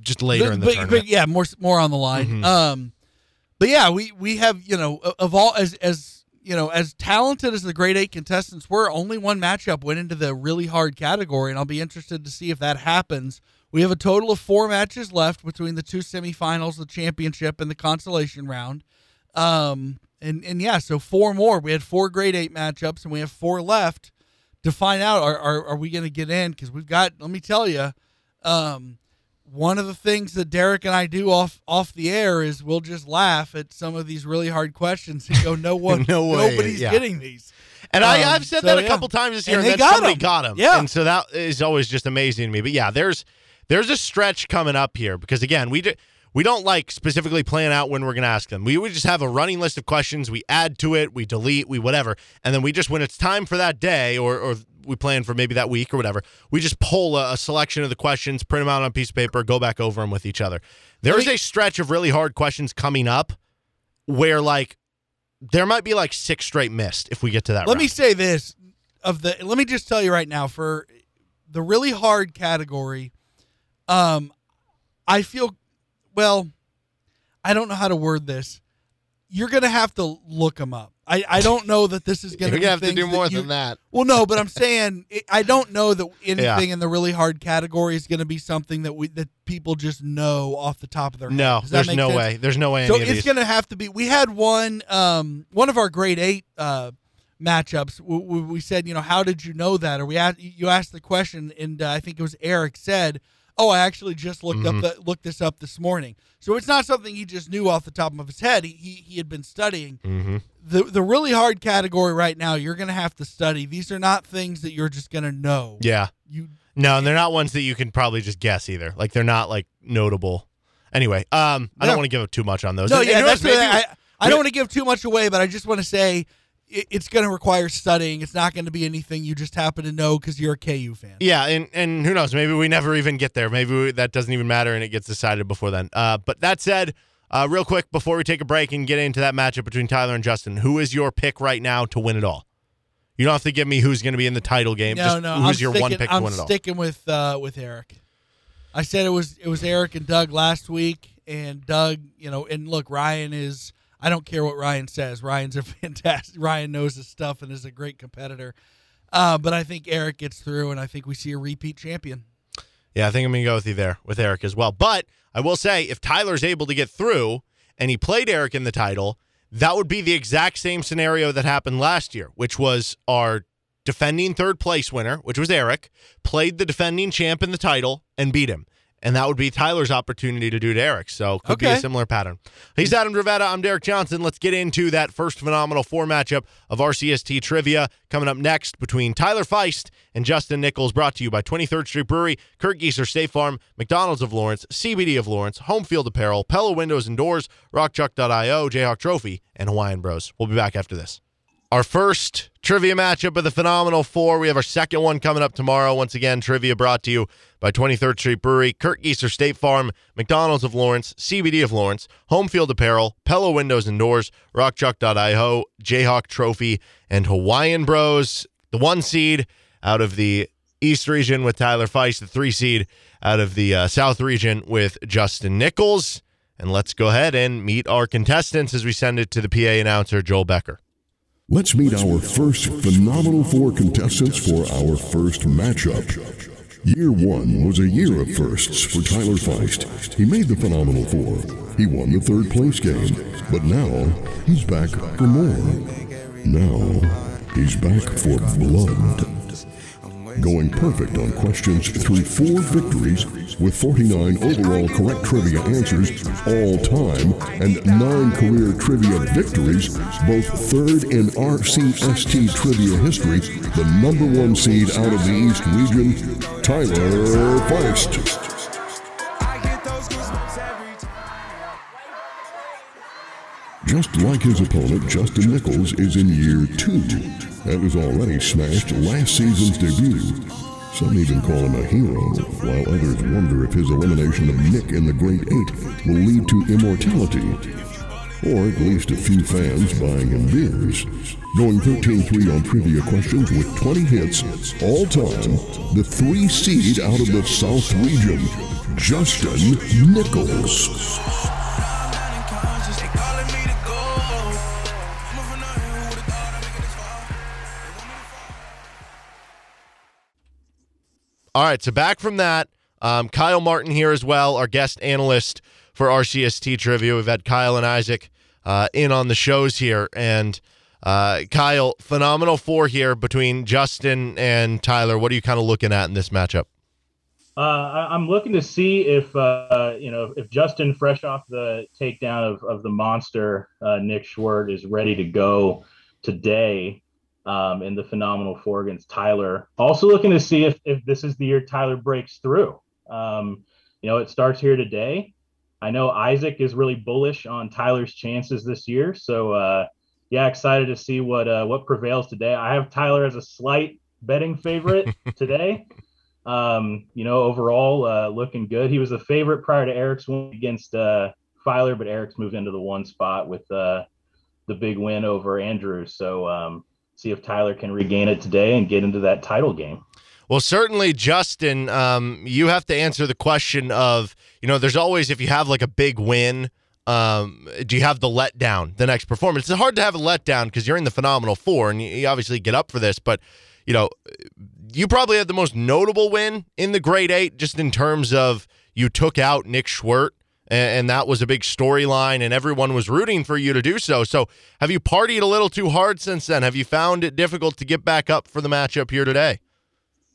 just later in the but, tournament. but yeah, more more on the line. Mhm. Um, but yeah, we we have you know of- of all as as you know as talented as the grade eight contestants were, only one matchup went into the really hard category, and I'll be interested to see if that happens. We have a total of four matches left between the two semifinals, the championship, and the consolation round. Um, and and yeah, so four more. We had four grade eight matchups, and we have four left to find out are are, are we going to get in? Because we've got. Let me tell you, um, one of the things that Derek and I do off off the air is we'll just laugh at some of these really hard questions and go, "No one, No way, nobody's yeah. getting these." And I, Um, I've said so, that a yeah. couple times this year, And and, they got somebody him. got him. Yeah. and so that is always just amazing to me. But yeah, there's there's a stretch coming up here because again, we do, we don't like specifically plan out when we're going to ask them. We would just have a running list of questions. We add to it, we delete, we whatever, and then we just when it's time for that day or or we plan for maybe that week or whatever, we just pull a, a selection of the questions, print them out on a piece of paper, go back over them with each other. There is a stretch of really hard questions coming up where like there might be like six straight missed if we get to that. Let me say this of the. Let me just tell you right now for the really hard category. Um, I feel well. I don't know how to word this. You're gonna have to look them up. I, I don't know that this is gonna. You're gonna have to do more you- than that. Well, no, but I'm saying I don't know that anything Yeah. in the really hard category is going to be something that we that people just know off the top of their head. No, there's no sense? way. There's no way. So it's going to have to be. We had one um one of our grade eight uh matchups. We, we, we said, you know, how did you know that? Or we asked you asked the question, and uh, I think it was Eric said, "Oh, I actually just looked Mm-hmm. up the, looked this up this morning." So it's not something he just knew off the top of his head. He he, he had been studying hmm the the really hard category right now. You're going to have to study. These are not things that you're just going to know. Yeah. You No, and they're not ones that you can probably just guess either. Like they're not like notable. Anyway, um, I No. don't want to give up too much on those. No, And- yeah, and that's maybe- I, I don't want to give too much away, but I just want to say it's going to require studying. It's not going to be anything you just happen to know because you're a KU fan. Yeah, and and who knows? Maybe we never even get there. Maybe we, that doesn't even matter, and it gets decided before then. Uh, but that said, uh, real quick before we take a break and get into that matchup between Tyler and Justin, who is your pick right now to win it all? You don't have to give me who's going to be in the title game. No, Just no, who's I'm your sticking, one pick I'm to win it all? I'm sticking with uh, with Eric. I said it was it was Eric and Doug last week, and Doug, you know, and look, Ryan is. I don't care what Ryan says. Ryan's a fantastic. Ryan knows his stuff and is a great competitor. Uh, but I think Eric gets through, and I think we see a repeat champion. Yeah, I think I'm going to go with you there with Eric as well. But I will say, if Tyler's able to get through and he played Eric in the title, that would be the exact same scenario that happened last year, which was our defending third place winner, which was Eric, played the defending champ in the title and beat him. And that would be Tyler's opportunity to do to Eric. So could be a similar pattern. He's Adam Dravetta. I'm Derek Johnson. Let's get into that first phenomenal four matchup of RCST trivia coming up next between Tyler Feist and Justin Nichols, brought to you by 23rd Street Brewery, Kurt Gieser State Farm, McDonald's of Lawrence, CBD of Lawrence, Home Field Apparel, Pella Windows and Doors, RockChalk.io, Jayhawk Trophy, and Hawaiian Bros. We'll be back after this. Our first trivia matchup of the Phenomenal Four. We have our second one coming up tomorrow. Once again, trivia brought to you by 23rd Street Brewery, Kurt Gieser State Farm, McDonald's of Lawrence, CBD of Lawrence, Home Field Apparel, Pella Windows and Doors, RockChalk.io, Jayhawk Trophy, and Hawaiian Bros. The one seed out of the East region with Tyler Feist, the three seed out of the uh, South region with Justin Nichols. And let's go ahead and meet our contestants as we send it to the PA announcer, Joel Becker. Let's meet our first Phenomenal Four contestants for our first matchup. Year one was a year of firsts for Tyler Feist. He made the Phenomenal Four. He won the third place game. But now, he's back for more. Now, he's back for blood. Going perfect on questions through four victories with 49 overall correct trivia answers all time and nine career trivia victories, both third in RCST trivia history, the number one seed out of the East region, Tyler Feist. Just like his opponent, Justin Nichols is in year two and has already smashed last season's debut. Some even call him a hero, while others wonder if his elimination of Nick in the Great Eight will lead to immortality, or at least a few fans buying him beers. Going 13-3 on trivia questions with 20 hits all time, the three seed out of the South region, Justin Nichols. All right, so back from that, um, Kyle Martin here as well, our guest analyst for RCST Trivia. We've had Kyle and Isaac uh, in on the shows here, and uh, Kyle, phenomenal four here between Justin and Tyler. What are you kind of looking at in this matchup? Uh, I, am looking to see if uh, you know if Justin, fresh off the takedown of, of the monster uh, Nick Schwerdt, is ready to go today um, in the phenomenal four against Tyler. Also looking to see if, if this is the year Tyler breaks through. Um, you know, it starts here today. I know Isaac is really bullish on Tyler's chances this year. So, uh, yeah, excited to see what uh, what prevails today. I have Tyler as a slight betting favorite today. Um, you know, overall, uh, looking good. He was a favorite prior to Eric's win against uh, Filer, but Eric's moved into the one spot with uh, the big win over Andrews. So, um, see if Tyler can regain it today and get into that title game. Well, certainly, Justin, um, you have to answer the question of, you know, there's always, if you have like a big win, um, do you have the letdown the next performance? It's hard to have a letdown because you're in the phenomenal four and you obviously get up for this, but, you know, you probably had the most notable win in the grade eight just in terms of you took out Nick Schwerdt and, that was a big storyline, and everyone was rooting for you to do so. So, have you partied a little too hard since then? Have you found it difficult to get back up for the matchup here today?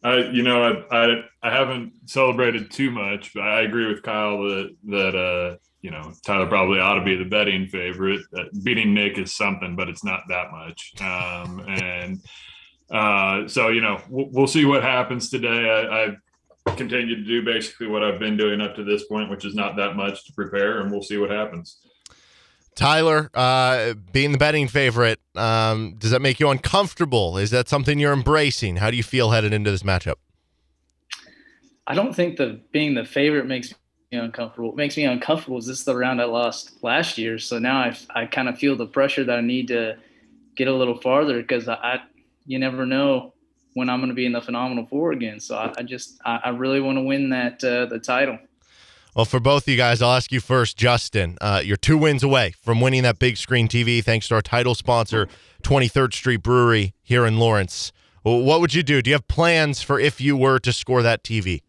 I, you know, I, I, I haven't celebrated too much, but I agree with Kyle that that uh, you know Tyler probably ought to be the betting favorite. Uh, beating Nick is something, but it's not that much. Um, and uh, so you know, we'll, we'll, see what happens today. I, I continue to do basically what I've been doing up to this point, which is not that much to prepare, and we'll see what happens. Tyler, uh, being the betting favorite, um, does that make you uncomfortable? Is that something you're embracing? How do you feel headed into this matchup? I don't think the being the favorite makes me uncomfortable. What makes me uncomfortable is this is the round I lost last year, so now I I kind of feel the pressure that I need to get a little farther because I, I you never know when I'm going to be in the Phenomenal Four again. So I, I just I, I, really want to win that uh, the title. Well, for both of you guys, I'll ask you first, Justin. Uh, you're two wins away from winning that big screen TV, thanks to our title sponsor, 23rd Street Brewery here in Lawrence. What would you do? Do you have plans for if you were to score that TV?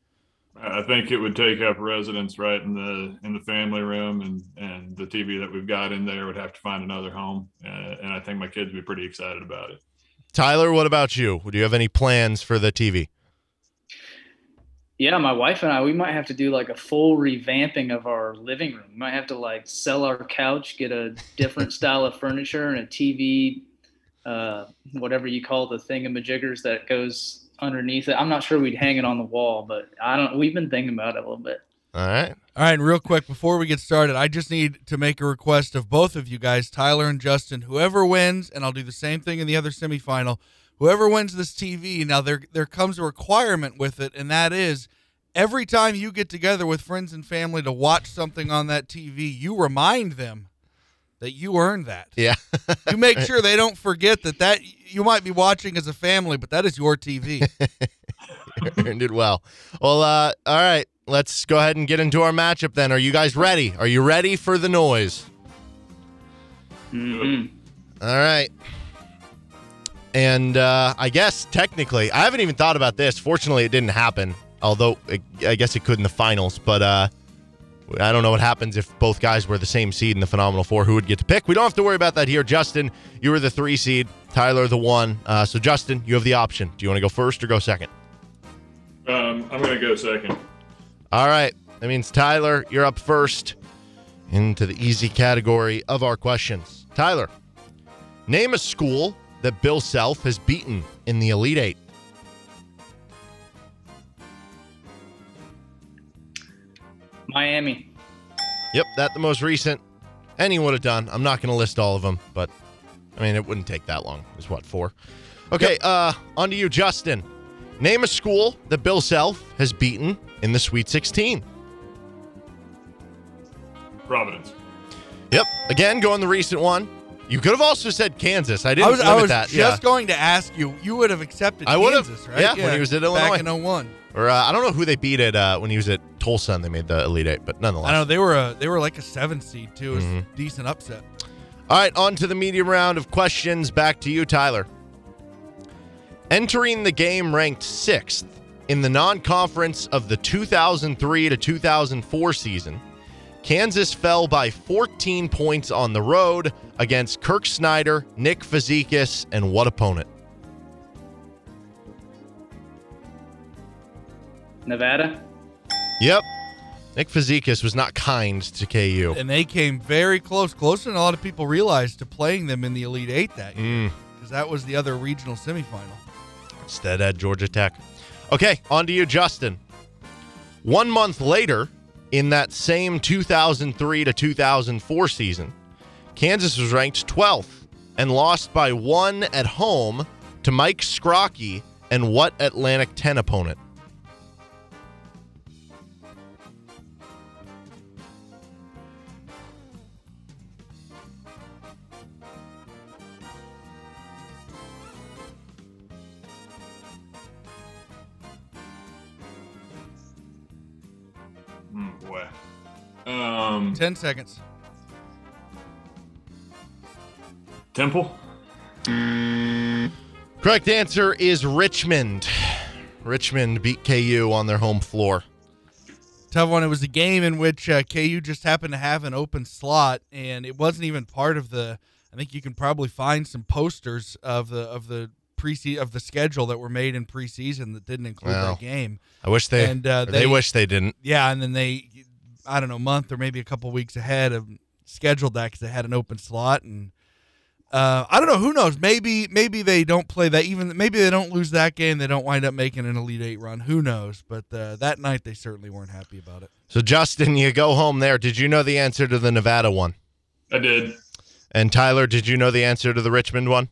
I think it would take up residence right in the in the family room, and and the TV that we've got in there would have to find another home. Uh, and I think my kids would be pretty excited about it. Tyler, what about you? Do you have any plans for the TV? Yeah, my wife and I, we might have to do like a full revamping of our living room. We might have to like sell our couch, get a different style of furniture and a TV, uh, whatever you call the thingamajiggers that goes underneath it. I'm not sure we'd hang it on the wall, but I don't. We've been thinking about it a little bit. All right. All right, and real quick before we get started, I just need to make a request of both of you guys, Tyler and Justin. Whoever wins, and I'll do the same thing in the other semifinal. Whoever wins this TV, now there there comes a requirement with it, and that is every time you get together with friends and family to watch something on that TV, you remind them that you earned that. Yeah. you make sure they don't forget that that you might be watching as a family, but that is your TV. earned it well. Well, uh, all right let's go ahead and get into our matchup then. Are you guys ready? Are you ready for the noise? Mm-hmm. All right. And uh, I guess technically, I haven't even thought about this. Fortunately, it didn't happen. Although it, I guess it could in the finals, but uh, I don't know what happens if both guys were the same seed in the Phenomenal Four. Who would get to pick? We don't have to worry about that here. Justin, you were the three seed. Tyler, the one. Uh, so Justin, you have the option. Do you want to go first or go second? Um, I'm going to go second. All right. That means Tyler, you're up first into the easy category of our questions. Tyler, name a school that Bill Self has beaten in the Elite Eight. Miami. Yep, that the most recent. Any would have done. I'm not going to list all of them, but I mean, it wouldn't take that long. Is what four? Okay, uh, on to you, Justin. Name a school that Bill Self has beaten in the Sweet 16. Providence. Yep. Again, going the recent one. You could have also said Kansas. I didn't I was, limit I was that. just yeah. going to ask you. You would have accepted I would have, Kansas, right? yeah, when he was at Illinois. Back in 01. Or uh, I don't know who they beat at uh, when he was at Tulsa and they made the Elite Eight, but nonetheless. I know they were a they were like a seven seed too. It was Mhm. a decent upset. All right, on to the medium round of questions. Back to you, Tyler. Entering the game ranked sixth in the non conference of the 2003 to 2004 season, Kansas fell by 14 points on the road against Kirk Snyder, Nick Fazekas, and what opponent? Nevada. Yep. Nick Fazekas was not kind to KU. And they came very close, closer than a lot of people realized to playing them in the Elite Eight that year. Mm. Because that was the other regional semifinal. Instead at Georgia Tech. Okay, on to you, Justin. One month later, in that same 2003 to 2004 season, Kansas was ranked 12th and lost by one at home to Mike Skrocki and what Atlantic 10 opponent? Um, Ten seconds. Temple. Correct answer is Richmond. Richmond beat KU on their home floor. Tough one. It was a game in which uh, KU just happened to have an open slot, and it wasn't even part of the. I think you can probably find some posters of the of the pre of the schedule that were made in preseason that didn't include Wow. that game. I wish they And, uh, they, they- wish they didn't. Yeah, and then they, I don't know, month or maybe a couple weeks ahead of scheduled that because they had an open slot, and uh, I don't know. Who knows? Maybe maybe they don't play that. Even maybe they don't lose that game. They don't wind up making an Elite Eight run. Who knows? But uh, that night they certainly weren't happy about it. So Justin, you go home there. Did you know the answer to the Nevada one? I did. And Tyler, did you know the answer to the Richmond one?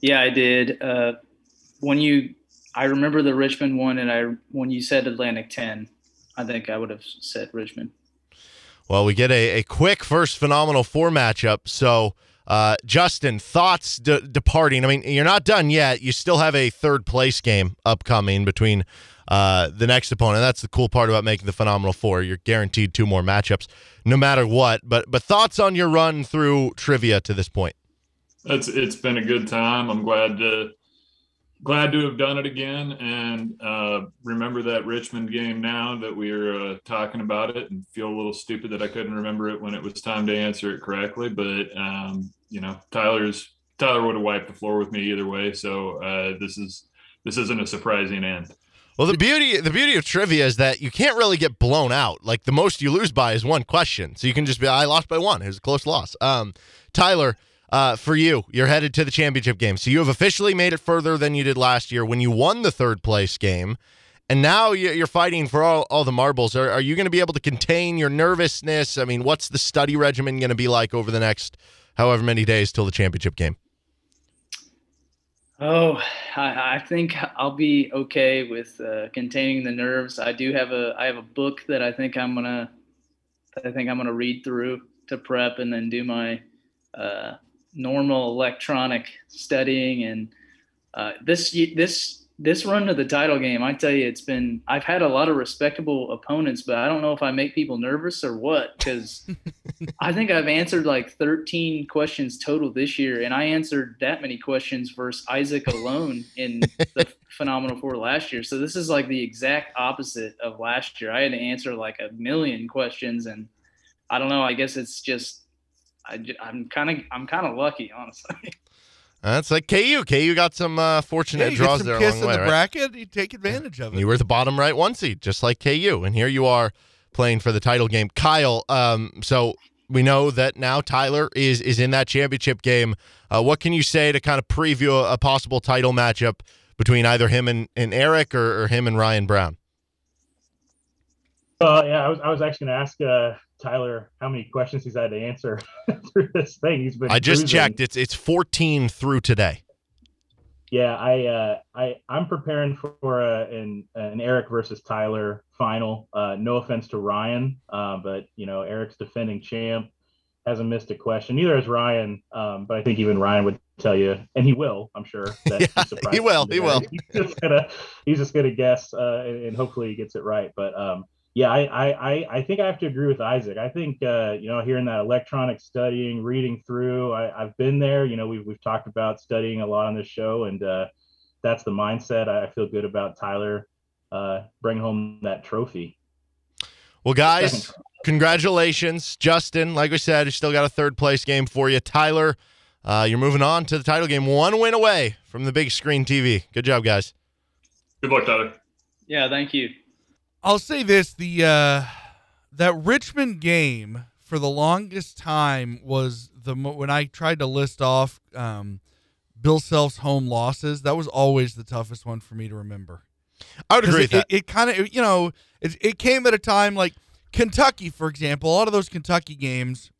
Yeah, I did. Uh, when you, I remember the Richmond one, and I when you said Atlantic Ten, I think I would have said Richmond. Well, we get a, a quick first phenomenal four matchup. So, uh, Justin, thoughts de- departing? I mean, you're not done yet. You still have a third place game upcoming between uh, the next opponent. That's the cool part about making the phenomenal four. You're guaranteed two more matchups, no matter what. But but thoughts on your run through trivia to this point? It's it's been a good time. I'm glad to glad to have done it again and uh, remember that Richmond game now that we are uh, talking about it and feel a little stupid that I couldn't remember it when it was time to answer it correctly. But um, you know, Tyler's Tyler would have wiped the floor with me either way. So uh, this is this isn't a surprising end. Well, the beauty the beauty of trivia is that you can't really get blown out. Like the most you lose by is one question, so you can just be I lost by one. It was a close loss. Um, Tyler, uh, for you, you're headed to the championship game, so you have officially made it further than you did last year when you won the third place game, and now you- you're fighting for all, all the marbles. Are, are you going to be able to contain your nervousness? I mean, what's the study regimen going to be like over the next however many days till the championship game? Oh, I, I think I'll be okay with uh, containing the nerves. I do have a I have a book that I think I'm gonna I think I'm gonna read through to prep and then do my uh, normal electronic studying and uh, this this this run to the title game. I tell you, it's been I've had a lot of respectable opponents, but I don't know if I make people nervous or what because I think I've answered like 13 questions total this year, and I answered that many questions versus Isaac alone in the Phenomenal Four last year. So this is like the exact opposite of last year. I had to answer like a million questions, and I don't know. I guess it's just I, am kind of I'm kind of lucky, honestly. That's like KU. KU got some uh, Yeah, fortunate you get draws some there along in the way, the right? bracket. You take advantage of it. You were the bottom right one seed, just like KU, and here you are playing for the title game. Kyle, um, so we know that now Tyler is is in that championship game. Uh, what can you say to kind of preview a, a possible title matchup between either him and, and Eric or, or him and Ryan Brown? Uh, yeah, I was I was actually going to ask uh, Tyler how many questions he's had to answer through this thing. He's been. I just cruising. checked; it's it's 14 through today. Yeah, I uh, I I'm preparing for uh, an an Eric versus Tyler final. Uh, no offense to Ryan, uh, but you know Eric's defending champ hasn't missed a question. Neither has Ryan, um, but I think even Ryan would tell you, and he will, I'm sure. That Yeah, he will, he will. He's just gonna he's just gonna guess, uh, and, and hopefully he gets it right. But um, yeah, I, I I I think I have to agree with Isaac. I think uh, you know hearing that electronic studying, reading through, I, I've been there. You know, we've we've talked about studying a lot on this show, and uh, that's the mindset. I I feel good about Tyler uh, bring home that trophy. Well, guys, congratulations, Justin. Like we said, you still got a third place game for you. Tyler, uh, you're moving on to the title game, one win away from the big screen TV. Good job, guys. Good luck, Tyler. Yeah, thank you. I'll say this: the uh, that Richmond game for the longest time was the mo- when I tried to list off um, Bill Self's home losses. That was always the toughest one for me to remember. I would agree it, that. It, it kind of you know it, it came at a time like Kentucky, for example. A lot of those Kentucky games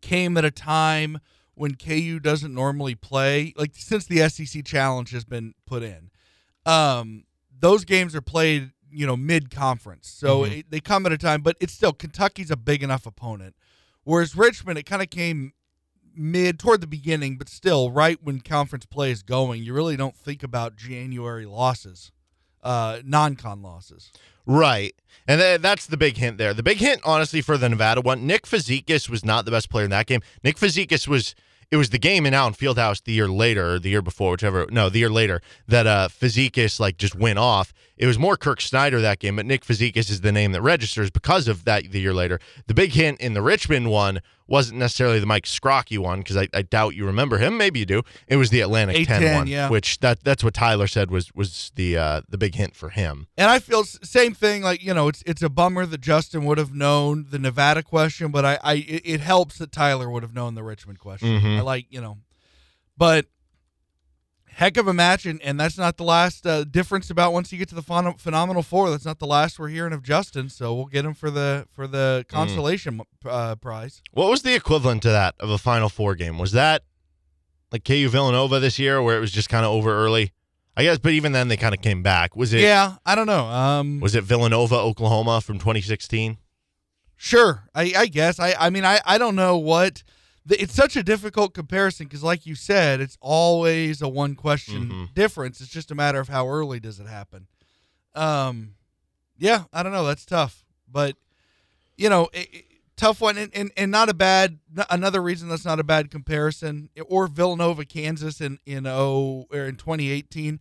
came at a time when KU doesn't normally play. Like since the SEC challenge has been put in, um, those games are played you know mid conference, so Mhm. it, they come at a time. But it's still Kentucky's a big enough opponent. Whereas Richmond, it kind of came mid toward the beginning, but still right when conference play is going. You really don't think about January losses uh, non-con losses. Right. And th- that's the big hint there. The big hint, honestly, for the Nevada one, Nick Fazekas was not the best player in that game. Nick Fazekas was, it was the game in Allen Fieldhouse the year later, the year before, whichever, no, the year later, that uh, like, just went off. It was more Kirk Snyder that game, but Nick Fazekas is the name that registers because of that the year later. The big hint in the Richmond one wasn't necessarily the Mike Skrocki one, because I, I doubt you remember him. Maybe you do. It was the Atlantic 10 A10, one, yeah. which that that's what Tyler said was was the uh, the big hint for him. And I feel same thing. Like you know, it's it's a bummer that Justin would have known the Nevada question, but I, I it, helps that Tyler would have known the Richmond question. Mhm. I like you know, but heck of a match, and, and that's not the last uh, difference about once you get to the phen- phenomenal four. That's not the last we're hearing of Justin. So we'll get him for the for the Mm. consolation uh, prize. What was the equivalent to that of a Final Four game? Was that like KU Villanova this year, where it was just kind of over early? I guess, but even then they kind of came back. Was it? yeah, I don't know. Um, Was it Villanova, Oklahoma from 2016? Sure, I, I guess. I, I mean, I, I don't know what. It's such a difficult comparison because, like you said, it's always a one question Mhm. difference. It's just a matter of how early does it happen. Um, yeah, I don't know. That's tough, but you know, it, it- tough one, and, and and not a bad. Another reason that's not a bad comparison, or Villanova, Kansas in in oh or in 2018.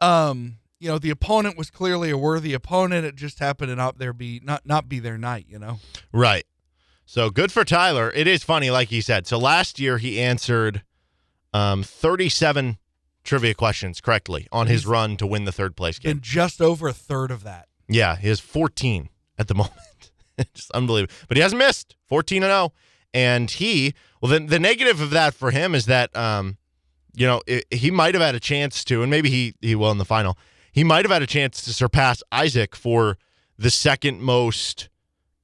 Um, you know, the opponent was clearly a worthy opponent. It just happened to not there be not not be their night. You know. Right. So good for Tyler. It is funny, like he said. So last year he answered um, 37 trivia questions correctly on his run to win the third place game. and just over a third of that. Yeah, he has 14 at the moment. Just unbelievable. But he hasn't missed 14 and 0. And he, well, then the negative of that for him is that, um, you know, i he might have had a chance to, and maybe he he will in the final. He might have had a chance to surpass Isaac for the second most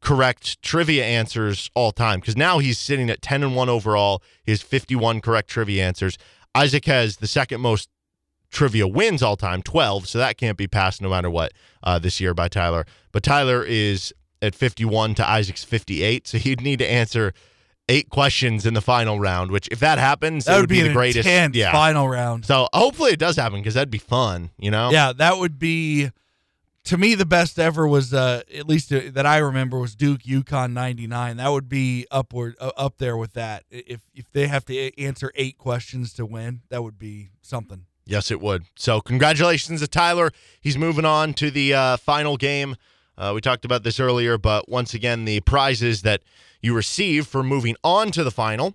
correct trivia answers all time because now he's sitting at 10 and 1 overall. He has 51 correct trivia answers. Isaac has the second most trivia wins all time, 12. So that can't be passed no matter what uh, this year by Tyler. But Tyler is at 51 to Isaac's 58. So he'd need to answer eight questions in the final round, which if that happens, That it would would be, be, the greatest. yeah. final round. So hopefully it does happen because that'd be fun, you know? Yeah, that would be to me the best ever was uh, at least uh, that I remember was Duke UConn 99. That would be upward uh, up there with that. If if they have to answer 8 questions to win, that would be something. Yes, it would. So, congratulations to Tyler. He's moving on to the uh, final game. Uh, we talked about this earlier, but once again, the prizes that you receive for moving on to the final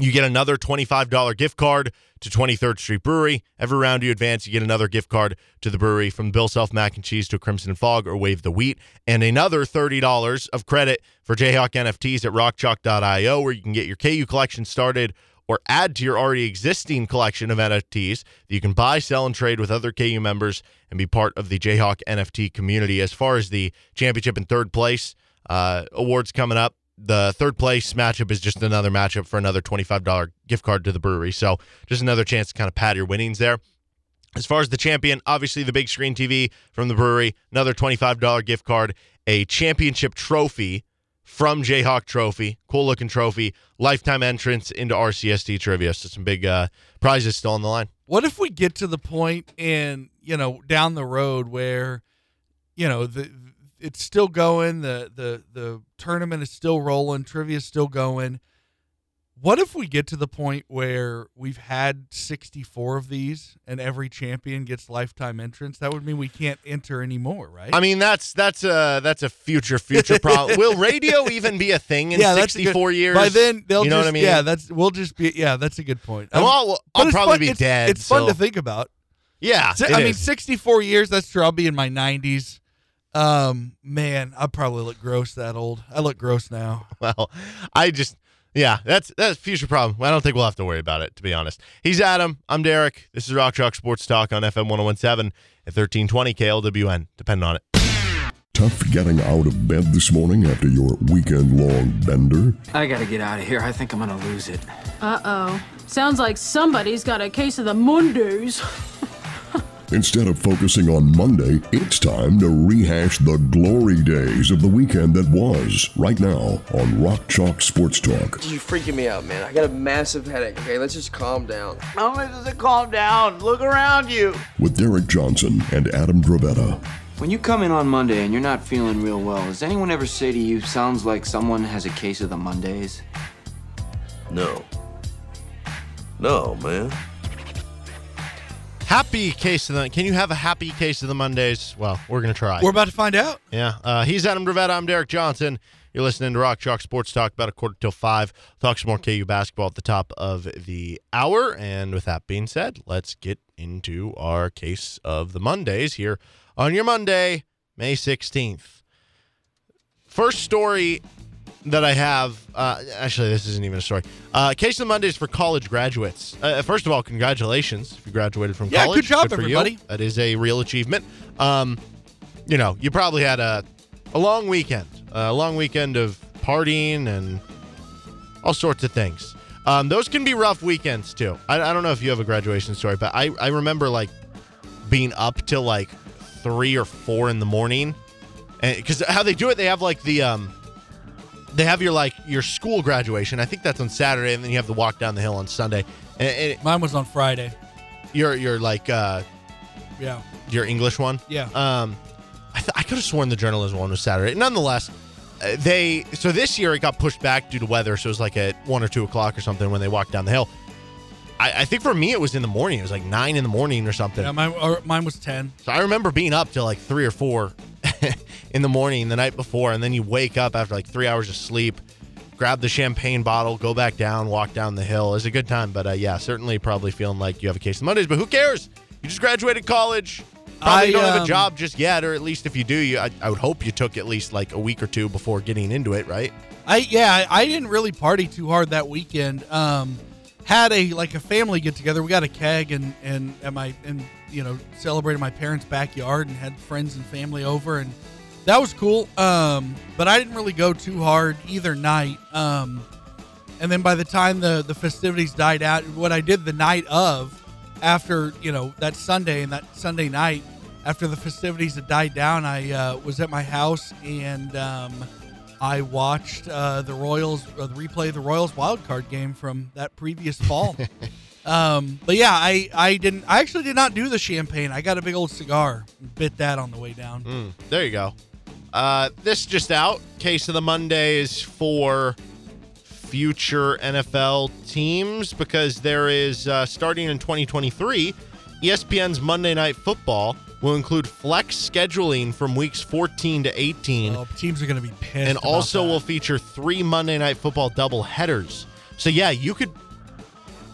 You get another $25 gift card to 23rd Street Brewery. Every round you advance, you get another gift card to the brewery from Bill Self Mac and Cheese to Crimson Fog or Wave the Wheat, and another $30 of credit for Jayhawk NFTs at rockchalk.io, where you can get your KU collection started or add to your already existing collection of NFTs that you can buy, sell, and trade with other KU members and be part of the Jayhawk NFT community. As far as the championship and third place uh, awards coming up, the third place matchup is just another matchup for another $25 gift card to the brewery. So just another chance to kind of pad your winnings there. As far as the champion, obviously the big screen TV from the brewery, another $25 gift card, a championship trophy from Jayhawk Trophy, cool looking trophy, lifetime entrance into RCST trivia. So some big uh, prizes still on the line. What if we get to the point and you know down the road where you know the it's still going, the the the tournament is still rolling, trivia is still going. What if we get to the point where we've had 64 of these and every champion gets lifetime entrance? That would mean we can't enter anymore, right? I mean, that's that's a that's a future future problem. Will radio even be a thing in yeah, 64 good, years? By then, they'll you know just, what I mean? Yeah, that's we'll just be. Yeah, that's a good point. Um, I'll, I'll probably fun- be it's, dead. It's fun to think about. Yeah, I mean, 64 years. That's true. I'll be in my 90s. Um, man, I probably look gross that old. I look gross now. well, I just yeah, that's that's a future problem. I don't think we'll have to worry about it, to be honest. He's Adam. I'm Derek. This is Rock Chalk Sports Talk on FM 1017 at 1320 KLWN. depending on it. Tough getting out of bed this morning after your weekend long bender? I gotta get out of here. I think I'm gonna lose it. Uh oh. Sounds like somebody's got a case of the Mondays. Instead of focusing on Monday, it's time to rehash the glory days of the weekend that was right now on Rock Chalk Sports Talk. You're freaking me out, man. I got a massive headache. Okay, let's just calm down. Not only does it calm down, look around you. With Derek Johnson and Adam Dravetta. When you come in on Monday and you're not feeling real well, does anyone ever say to you, sounds like someone has a case of the Mondays? No. No, man. Happy case of the. Can you have a happy case of the Mondays? Well, we're gonna try. We're about to find out. Yeah. Uh, he's Adam Dravetta. I'm Derek Johnson. You're listening to Rock Chalk Sports Talk about a quarter till five. Talk some more KU basketball at the top of the hour. And with that being said, let's get into our case of the Mondays here on your Monday, May 16th. First story that I have, uh, actually, this isn't even a story. Uh, case of the Mondays for college graduates. Uh, first of all, congratulations if you graduated from Yeah, college. good job, for everybody. You. That is a real achievement. Um, you know, you probably had a a long weekend, a long weekend of partying and all sorts of things. Um, those can be rough weekends too. I, I don't know if you have a graduation story, but I, I remember like being up till like three or four in the morning, And because how they do it, they have like the um, they have your like your school graduation. I think that's on Saturday, and then you have to walk down the hill on Sunday. And, and Mine was on Friday. your your like uh, Yeah. your English one. Yeah. Um, I, th- I could have sworn the journalism one was Saturday. Nonetheless, uh, they so this year it got pushed back due to weather, so it was like at one or two o'clock or something when they walked down the hill. I, I think for me it was in the morning. It was like nine in the morning or something. Yeah, mine, or mine was 10. So I remember being up till like three or four in the morning the night before, and then you wake up after like three hours of sleep, grab the champagne bottle, go back down, walk down the hill. It's a good time, but uh, yeah, certainly probably feeling like you have a case of Mondays. But who cares? You just graduated college. Probably I, don't have a um, job just yet, or at least if you do, you I, I would hope you took at least like a week or two before getting into it, right? I yeah, I, I didn't really party too hard that weekend. Um, had a like a family get together. We got a keg and and at my and you know celebrated my parents' backyard and had friends and family over and that was cool. Um, but I didn't really go too hard either night. Um, and then by the time the the festivities died out, what I did the night of, after you know that Sunday and that Sunday night, after the festivities had died down, I uh, was at my house and um, I watched uh, the Royals uh, the replay of the Royals wild card game from that previous fall. um, but yeah, I I didn't I actually did not do the champagne. I got a big old cigar, bit that on the way down. Mm, there you go. Uh, this just out. Case of the Mondays for future NFL teams because there is uh, starting in 2023, ESPN's Monday Night Football will include flex scheduling from weeks 14 to 18, Oh, teams are going to be pissed. and also that. will feature three Monday Night Football double headers. So yeah, you could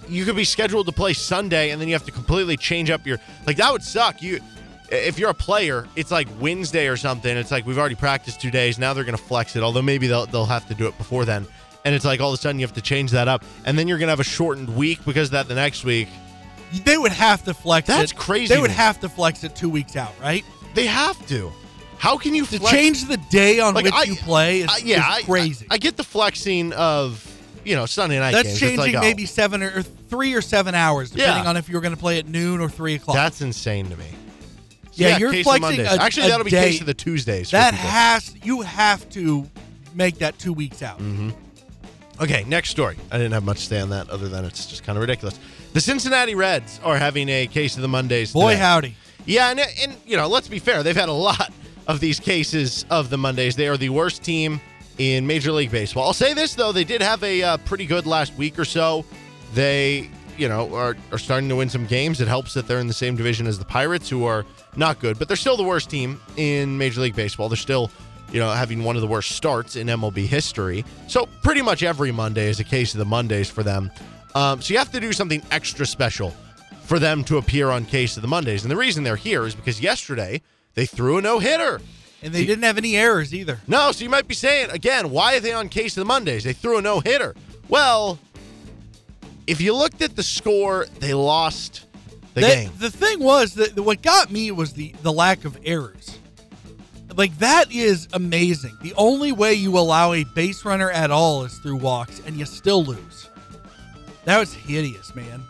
you could be scheduled to play Sunday and then you have to completely change up your like that would suck. You if you're a player, it's like Wednesday or something. It's like we've already practiced two days. Now they're gonna flex it. Although maybe they'll they'll have to do it before then. And it's like all of a sudden you have to change that up, and then you're gonna have a shortened week because of that the next week. They would have to flex That's it. crazy They would have to flex it two weeks out, right? They have to. How can you To flex- change the day on Like, which I- you play is, I- yeah, is I- crazy. I, get the flexing of you know Sunday night That's games. It's changing like, oh, maybe seven or, or three or seven hours, depending Yeah. on if you're going to play at noon or three o'clock. That's insane to me. yeah, you're case of flexing Mondays. a- Actually, a that'll be day. case of the Tuesdays. for That people. has you have to make that two weeks out. Mm-hmm. Okay, next story. I didn't have much to say on that other than it's just kind of ridiculous. The Cincinnati Reds are having a case of the Mondays. Boy, today. howdy! Yeah, and, and you know, let's be fair. They've had a lot of these cases of the Mondays. They are the worst team in Major League Baseball. I'll say this though: they did have a uh, pretty good last week or so. They, you know, are are starting to win some games. It helps that they're in the same division as the Pirates, who are not good, but they're still the worst team in Major League Baseball. They're still, you know, having one of the worst starts in MLB history. So pretty much every Monday is a case of the Mondays for them. Um, so you have to do something extra special for them to appear on Case of the Mondays. And the reason they're here is because yesterday they threw a no hitter. And they didn't have any errors either. No, so you might be saying, again, why are they on Case of the Mondays? They threw a no hitter. Well, if you looked at the score, they lost the That- game. The thing was that what got me was the the lack of errors. Like that is amazing. The only way you allow a base runner at all is through walks, and you still lose. That was hideous, man.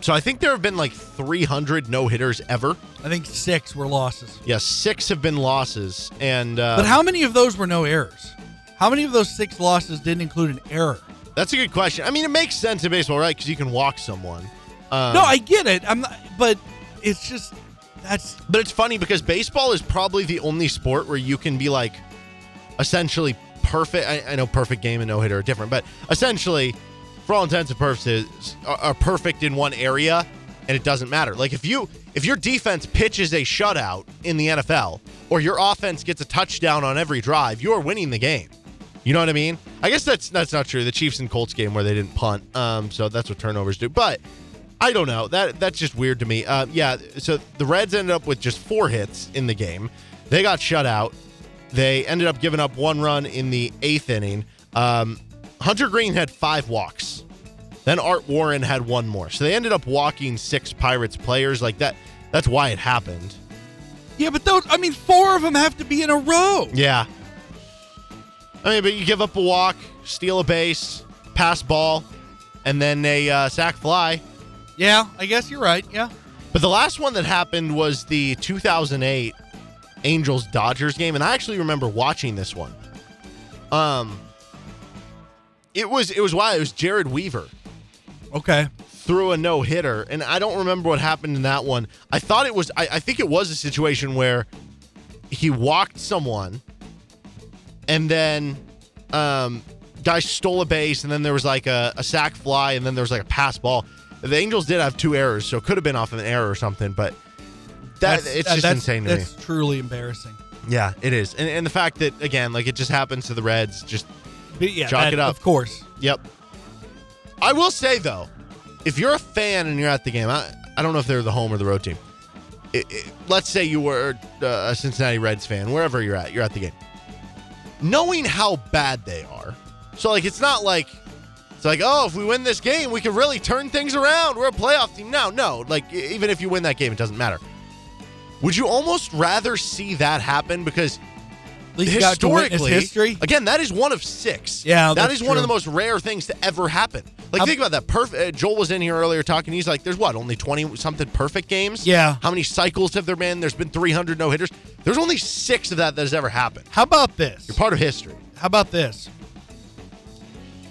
So I think there have been like 300 no hitters ever. I think six were losses. Yeah, six have been losses. And uh, but how many of those were no errors? How many of those six losses didn't include an error? That's a good question. I mean, it makes sense in baseball, right? Because you can walk someone. Um, no, I get it. I'm not, but it's just that's. But it's funny because baseball is probably the only sport where you can be like essentially perfect. I, I know perfect game and no hitter are different, but essentially, for all intents and purposes, are, are perfect in one area, and it doesn't matter. Like if you if your defense pitches a shutout in the NFL, or your offense gets a touchdown on every drive, you are winning the game. You know what I mean? I guess that's that's not true. The Chiefs and Colts game where they didn't punt, um, so that's what turnovers do. But I don't know. That that's just weird to me. Uh, yeah. So the Reds ended up with just four hits in the game. They got shut out. They ended up giving up one run in the eighth inning. Um, Hunter Greene had five walks. Then Art Warren had one more. So they ended up walking six Pirates players like that. That's why it happened. Yeah, but those. I mean, four of them have to be in a row. Yeah. I mean, but you give up a walk, steal a base, pass ball, and then a uh, sac fly. Yeah, I guess you're right. Yeah. But the last one that happened was the 2008 Angels Dodgers game, and I actually remember watching this one. Um, it was it was why it was Jered Weaver Okay. threw a no hitter, and I don't remember what happened in that one. I thought it was I, I think it was a situation where he walked someone, and then um, guy stole a base, and then there was like a, a sac fly, and then there was like a pass ball. The Angels did have two errors, so it could have been off of an error or something, but that That's- it's uh, just that's- insane to me. That's truly embarrassing. Yeah, it is, and, and the fact that again, like it just happens to the Reds, just yeah, chalk that- it up. Of course. Yep. I will say though, if you're a fan and you're at the game, I, I don't know if they're the home or the road team. It, it- let's say you were uh, a Cincinnati Reds fan, wherever you're at, you're at the game. Knowing how bad they are, so like it's not like it's like oh, if we win this game, we can really turn things around. We're a playoff team. No, no. Like even if you win that game, it doesn't matter. Would you almost rather see that happen because historically, history. again, that is one of six. Yeah, that is one of the most rare things to ever happen. Like How- think about that. Perfect. Uh, Joel was in here earlier talking. He's like, "There's what? Only twenty something perfect games. Yeah. How many cycles have there been? There's been 300 no hitters. There's only six of that that has ever happened. How about this? You're part of history. How about this?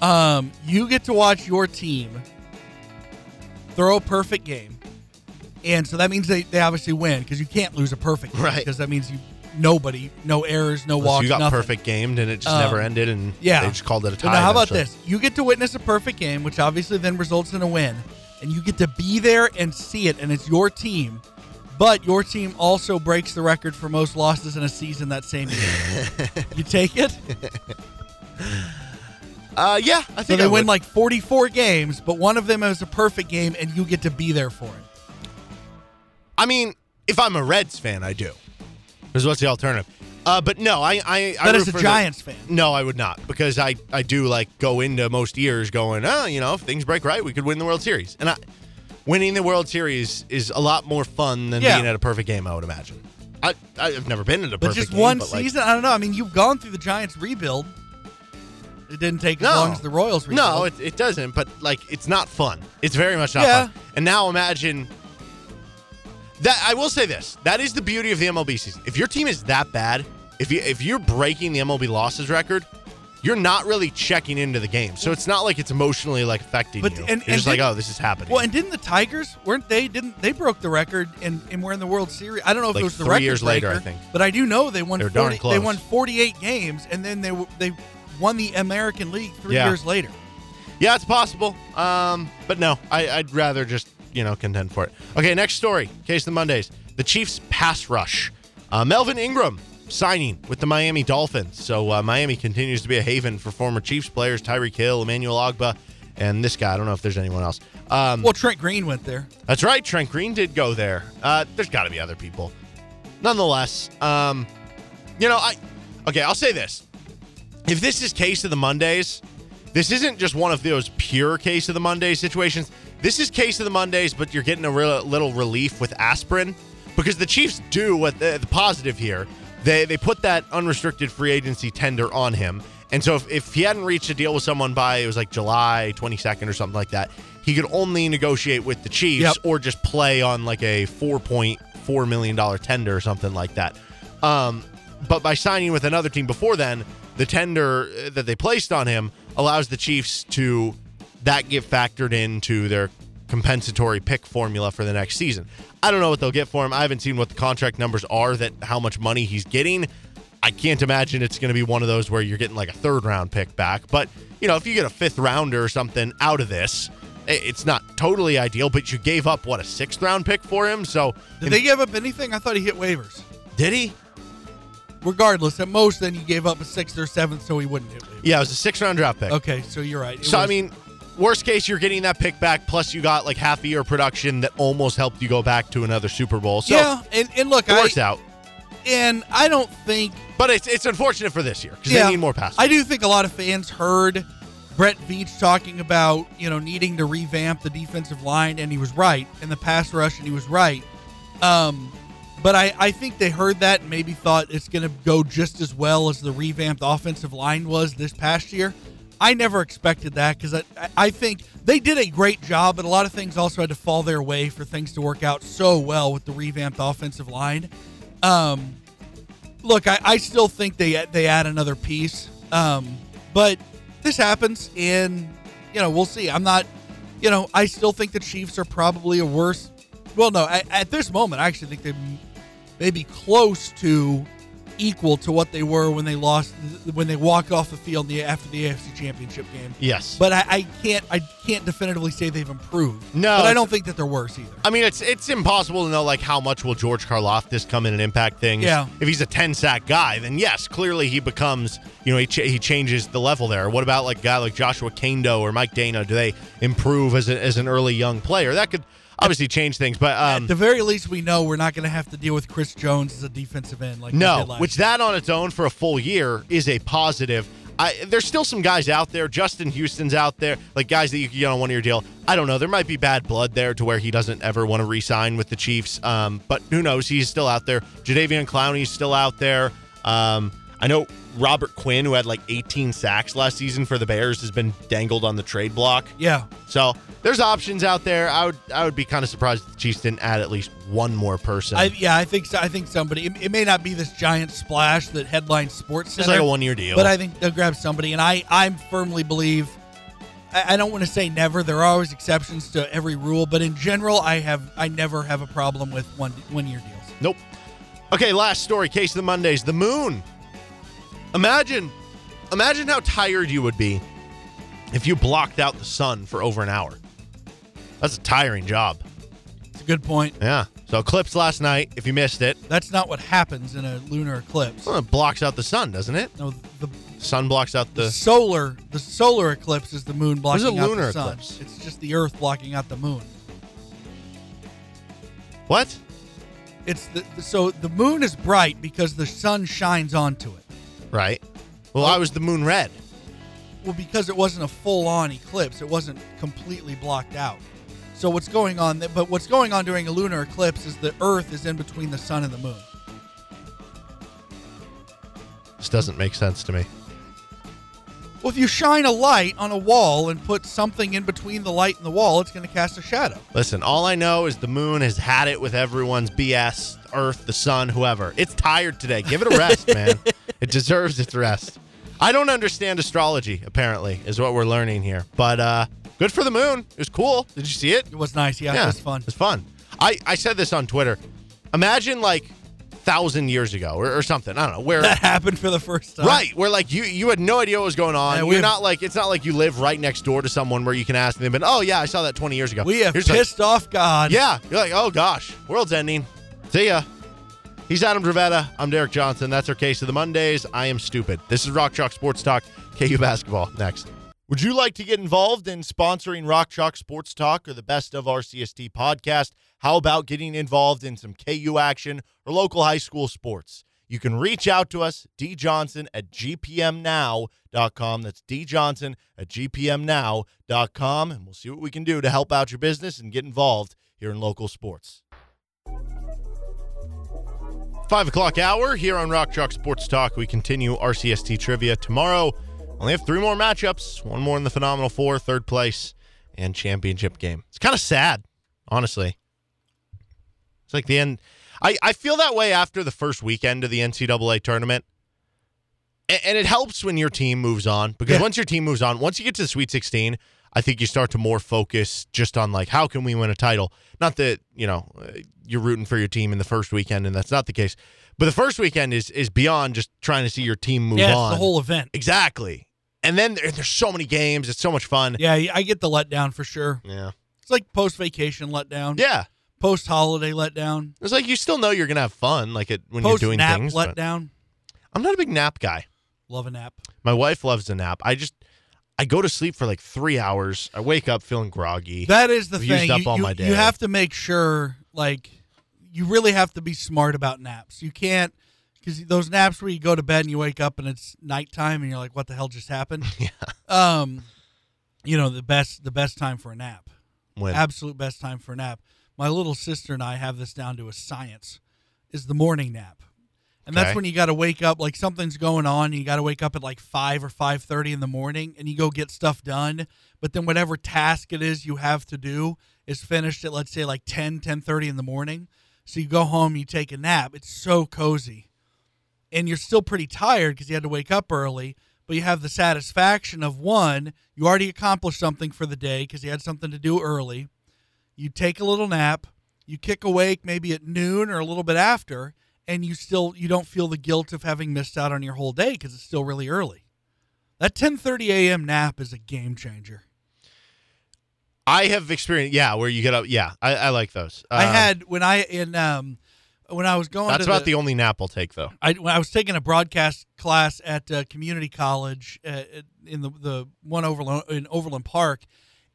Um, you get to watch your team throw a perfect game, and so that means they, they obviously win because you can't lose a perfect game Right. because that means you nobody, no errors, no walks, you got nothing. perfect gamed and it just Um, never ended, and yeah. they just called it a So tie. now, how about eventually. this? You get to witness a perfect game, which obviously then results in a win, and you get to be there and see it, and it's your team. But your team also breaks the record for most losses in a season that same year. you take it? Uh, yeah, I So think they I win would. like 44 games, but one of them is a perfect game, and you get to be there for it. I mean, if I'm a Reds fan, I do. Because what's the alternative? Uh, but no, I I. I But root as a the- Giants fan. no, I would not because I I do like go into most years going, oh, you know, if things break right, we could win the World Series, and I, winning the World Series is a lot more fun than Yeah. being at a perfect game. I would imagine. I I've never been at a But perfect just game, one but, like, season, I don't know. I mean, you've gone through the Giants rebuild. It didn't take as long as the Royals rebuild. No, it, it doesn't. But like, it's not fun. It's very much not Yeah. fun. And now imagine that. I will say this: that is the beauty of the MLB season. If your team is that bad, if you if you're breaking the MLB losses record, you're not really checking into the game. So it's not like it's emotionally like affecting But- you. and- you're just like, oh, this is happening. Well, and didn't the Tigers weren't they? Didn't they broke the record and, and were in the World Series? I don't know if Like it was the three record years later, I think. But I do know they won. They were darn 40, they won 48 games, and then they they won the American League three Yeah. years later. Yeah, it's possible. Um, but no, I, I'd rather just you know contend for it. Okay, next story. Case of the Mondays. The Chiefs pass rush. Uh, Melvin Ingram signing with the Miami Dolphins. So uh, Miami continues to be a haven for former Chiefs players Tyreek Hill, Emmanuel Ogbah, and this guy. I don't know if there's anyone else. Um, Well, Trent Green went there. that's right. Trent Green did go there. Uh, there's got to be other people. Nonetheless, um, you know, I okay. I'll say this: if this is case of the Mondays, this isn't just one of those pure case of the Mondays situations. This is case of the Mondays, but you're getting a real, little relief with aspirin because the Chiefs do what the, the positive here. They they put that unrestricted free agency tender on him, and so if, if he hadn't reached a deal with someone by it was like July 22nd or something like that, he could only negotiate with the Chiefs Yep. or just play on like a 4.4 million dollar tender or something like that. Um, but by signing with another team before then, the tender uh, that they placed on him allows the Chiefs to that get factored into their compensatory pick formula for the next season. I don't know what they'll get for him. I haven't seen what the contract numbers are that how much money he's getting. I can't imagine it's going to be one of those where you're getting like a third round pick back. But, you know, if you get a fifth rounder or something out of this, it's not totally ideal, but you gave up what a sixth round pick for him. So Did they give up anything? I thought he hit waivers. did he? Regardless, at most, then you gave up a sixth or seventh, so he wouldn't hit waivers. Yeah, it was a six round draft pick. Okay, so you're right. It So I mean, worst case, you're getting that pick back. Plus, you got like half a year of production that almost helped you go back to another Super Bowl. So yeah, and, and look, it I, works out. and I don't think But it's it's unfortunate for this year because Yeah. they need more passes. I do think a lot of fans heard Brett Veach talking about, you know, needing to revamp the defensive line, and he was right, and the pass rush, and he was right. Um, but I, I think they heard that and maybe thought it's going to go just as well as the revamped offensive line was this past year. I never expected that because I, I think they did a great job, but a lot of things also had to fall their way for things to work out so well with the revamped offensive line. Um, look, I, I still think they they add another piece, um, but this happens, and you know we'll see. I'm not, you know, I still think the Chiefs are probably a worse. Well, no, at, at this moment, I actually think they may be close to equal to what they were when they lost when they walked off the field the, after the AFC Championship game. Yes. But I, I can't I can't definitively say they've improved. No, but I don't think that they're worse either. I mean, it's it's impossible to know like how much will George Karlaftis come in and impact things. Yeah. If he's a ten sack guy, then yes, clearly he becomes you know he, ch- he changes the level there. What about like a guy like Joshua Kaindoh or Mike Danna? Do they improve as a, as an early young player? That could obviously change things. But um, At the very least, we know we're not going to have to deal with Chris Jones as a defensive end like no, which that on its own for a full year is a positive. I, there's still some guys out there. Justin Houston's out there, like guys that you can get on one year deal. I don't know. There might be bad blood there to where he doesn't ever want to re-sign with the Chiefs. Um, but who knows? He's still out there. Jadeveon Clowney's still out there. Um, I know Robert Quinn, who had like 18 sacks last season for the Bears, has been dangled on the trade block. Yeah. So there's options out there. I would I would be kind of surprised if the Chiefs didn't add at least one more person. I, yeah, I think so. I think somebody. It, it may not be this giant splash that headlines Sports Center, like a one-year deal. but I think they'll grab somebody. And I, I firmly believe. I, I don't want to say never. There are always exceptions to every rule, but in general, I have I never have a problem with one one year deals. Nope. Okay, last story. Case of the Mondays. The moon. Imagine, imagine how tired you would be if you blocked out the sun for over an hour. That's a tiring job. It's a good point. Yeah. So eclipse last night. If you missed it, That's not what happens in a lunar eclipse. well, it blocks out the sun, doesn't it? No, the Sun blocks out the. solar the solar eclipse is the moon blocking a out lunar the sun. eclipse? It's just the Earth blocking out the moon. What? It's the, so the moon is bright because the sun shines onto it. Right. Well, I was the moon red. Well, because it wasn't a full-on eclipse, it wasn't completely blocked out. So what's going on? But what's going on during a lunar eclipse is the Earth is in between the sun and the moon. This doesn't make sense to me. Well, if you shine a light on a wall and put something in between the light and the wall, it's going to cast a shadow. Listen, all I know is the moon has had it with everyone's BS, Earth, the sun, whoever. It's tired today. Give it a rest, man. It deserves its rest. I don't understand astrology, apparently, is what we're learning here. But uh good for the moon. It was cool. Did you see it? It was nice. Yeah, it was fun. It's fun. I, I said this on Twitter. Imagine like thousand years ago or, or something. I don't know where That happened for the first time. Right, where like you you had no idea what was going on. Yeah, we You're not like it's not like you live right next door to someone where you can ask them, but oh yeah, I saw that 20 years ago. We have Here's like- pissed off God. yeah, you're like, oh gosh, world's ending. See ya. He's Adam Dravetta. I'm Derek Johnson. That's our case of the Mondays. I am stupid. This is Rock Chalk Sports Talk. KU basketball next. Would you like to get involved in sponsoring Rock Chalk Sports Talk or the Best of RCST podcast? How about getting involved in some KU action or local high school sports? You can reach out to us, djohnson at gpmnow.com. That's djohnson at gpmnow.com. And we'll see what we can do to help out your business and get involved here in local sports. Five o'clock hour here on Rock Chalk Sports Talk. We continue RCST trivia tomorrow. Only have three more matchups. One more in the Phenomenal Four, third place, and championship game. It's kind of sad, honestly. It's like the end. I, I feel that way after the first weekend of the NCAA tournament. A- And, it helps when your team moves on because Yeah. once your team moves on, once you get to the Sweet 16, I think you start to more focus just on like, how can we win a title? Not that, you know, you're rooting for your team in the first weekend, and that's not the case. But the first weekend is is beyond just trying to see your team move yeah, on. the whole event. Exactly. And then there, there's so many games. It's so much fun. Yeah, I get the letdown for sure. Yeah. It's like post vacation letdown. Yeah. Post holiday letdown. It's like you still know you're gonna have fun, like it when Post you're doing things. letdown. I'm not a big nap guy. Love a nap. My wife loves a nap. I just I go to sleep for like three hours. I wake up feeling groggy. That is the I've thing. Used up you, all you- my day. you have to make sure, like, you really have to be smart about naps. You can't, because those naps where you go to bed and you wake up and it's nighttime and you're like, "What the hell just happened?" Yeah. Um, you know the best the best time for a nap. When? Absolute best time for a nap. My little sister and I have this down to a science. Is the morning nap. And that's Okay. when you got to wake up like something's going on and you got to wake up at like 5 or 5:30 in the morning and you go get stuff done, but then whatever task it is you have to do is finished at let's say like 10 10:30 in the morning. So you go home, you take a nap. It's so cozy. And you're still pretty tired because you had to wake up early, but you have the satisfaction of one, you already accomplished something for the day because you had something to do early. You take a little nap, you kick awake maybe at noon or a little bit after, and you still you don't feel the guilt of having missed out on your whole day because it's still really early. That 10:30 a.m. nap is a game changer. I have experienced, yeah, where you get up. Yeah, I, I like those. I Um, had when I in um when I was going That's about the, only nap I'll take, though. I, when I was taking a broadcast class at uh, community college uh, in the the one Overland in Overland Park,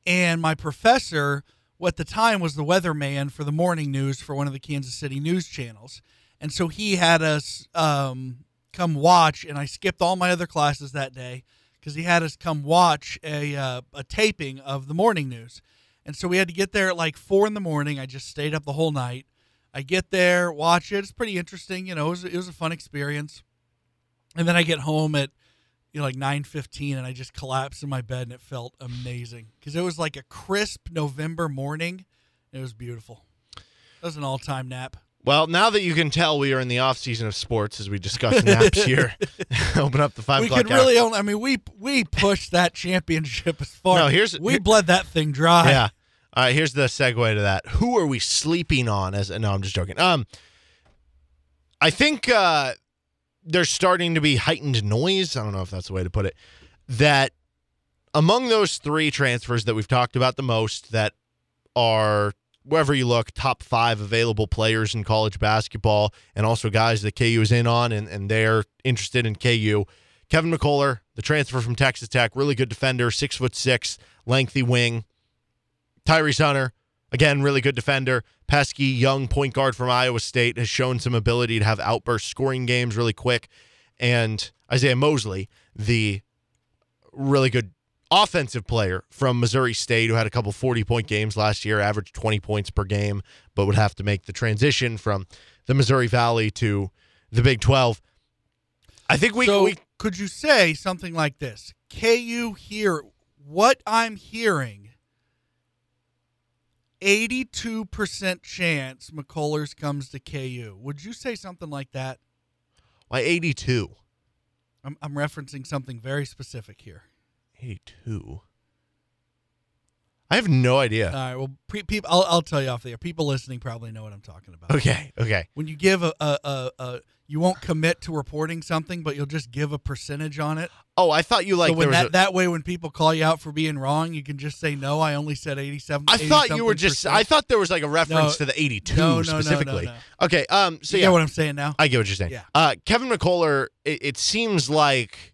and my professor, at the time was the weatherman for the morning news for one of the Kansas City news channels, and so he had us um, come watch, and I skipped all my other classes that day because he had us come watch a uh, a taping of the morning news, and so we had to get there at like four in the morning. I just stayed up the whole night. I get there, watch it. It's pretty interesting. You know, it was, it was a fun experience. And then I get home at you know like nine fifteen, and I just collapse in my bed, and it felt amazing because it was like a crisp November morning. It was beautiful. That was an all time nap. Well, now that you can tell we are in the off season of sports as we discuss naps here, open up the five we o'clock could hour. really only. I mean, we we pushed that championship as far. No, here's- we here- bled that thing dry. Yeah. All right, here's the segue to that. Who are we sleeping on? As no, I'm just joking. Um, I think uh, there's starting to be heightened noise. I don't know if that's the way to put it. That among those three transfers that we've talked about the most, that are wherever you look, top five available players in college basketball, and also guys that KU is in on, and, and they're interested in KU. Kevin McCullar, the transfer from Texas Tech, really good defender, six foot six, lengthy wing. Tyrese Hunter, again, really good defender. Pesky, young point guard from Iowa State, has shown some ability to have outburst scoring games really quick. And Isaiah Mosley, the really good offensive player from Missouri State who had a couple 40 point games last year, averaged 20 points per game, but would have to make the transition from the Missouri Valley to the Big 12. I think we, so we could you say something like this? KU here, what I'm hearing, 82% chance McCullers comes to KU. Would you say something like that? Why 82? I'm, I'm referencing something very specific here. 82. I have no idea. All right. Well, pre- people, I'll, I'll tell you off the air. People listening probably know what I'm talking about. Okay. Okay. When you give a, a, a, a you won't commit to reporting something, but you'll just give a percentage on it. Oh, I thought you like so when there was that, a- that way when people call you out for being wrong, you can just say no. I only said 87. I thought you were just. percent." I thought there was like a reference No, to the 82 no, no, specifically. Okay. Um. So You yeah, get what I'm saying now? I get what you're saying. Yeah. Uh, Kevin McCullar. It, it seems like.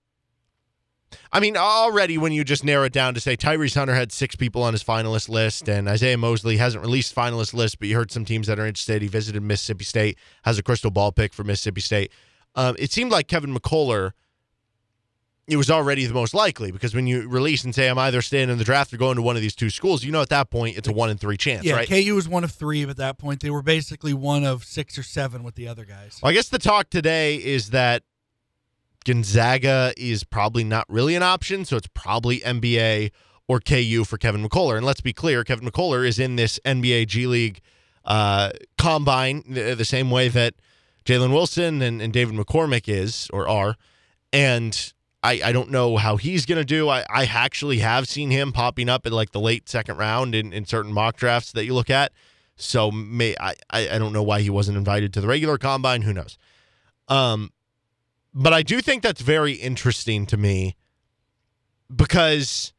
I mean, already when you just narrow it down to say Tyrese Hunter had six people on his finalist list, and Isaiah Mosley hasn't released finalist list, but you heard some teams that are interested. He visited Mississippi State, has a crystal ball pick for Mississippi State. Um, it seemed like Kevin McCullar. It was already the most likely because when you release and say I'm either staying in the draft or going to one of these two schools, you know at that point it's a one in three chance, Yeah, right? KU was one of three at that point. They were basically one of six or seven with the other guys. Well, I guess the talk today is that Gonzaga is probably not really an option, so it's probably NBA or KU for Kevin McCullar. And let's be clear, Kevin McCullar is in this NBA G League uh, combine the, the same way that Jalen Wilson and, and David McCormick is or are. And I, I don't know how he's going to do. I, I actually have seen him popping up in like the late second round in, in certain mock drafts that you look at. So may I I don't know why he wasn't invited to the regular combine. Who knows? Um, but I do think that's very interesting to me because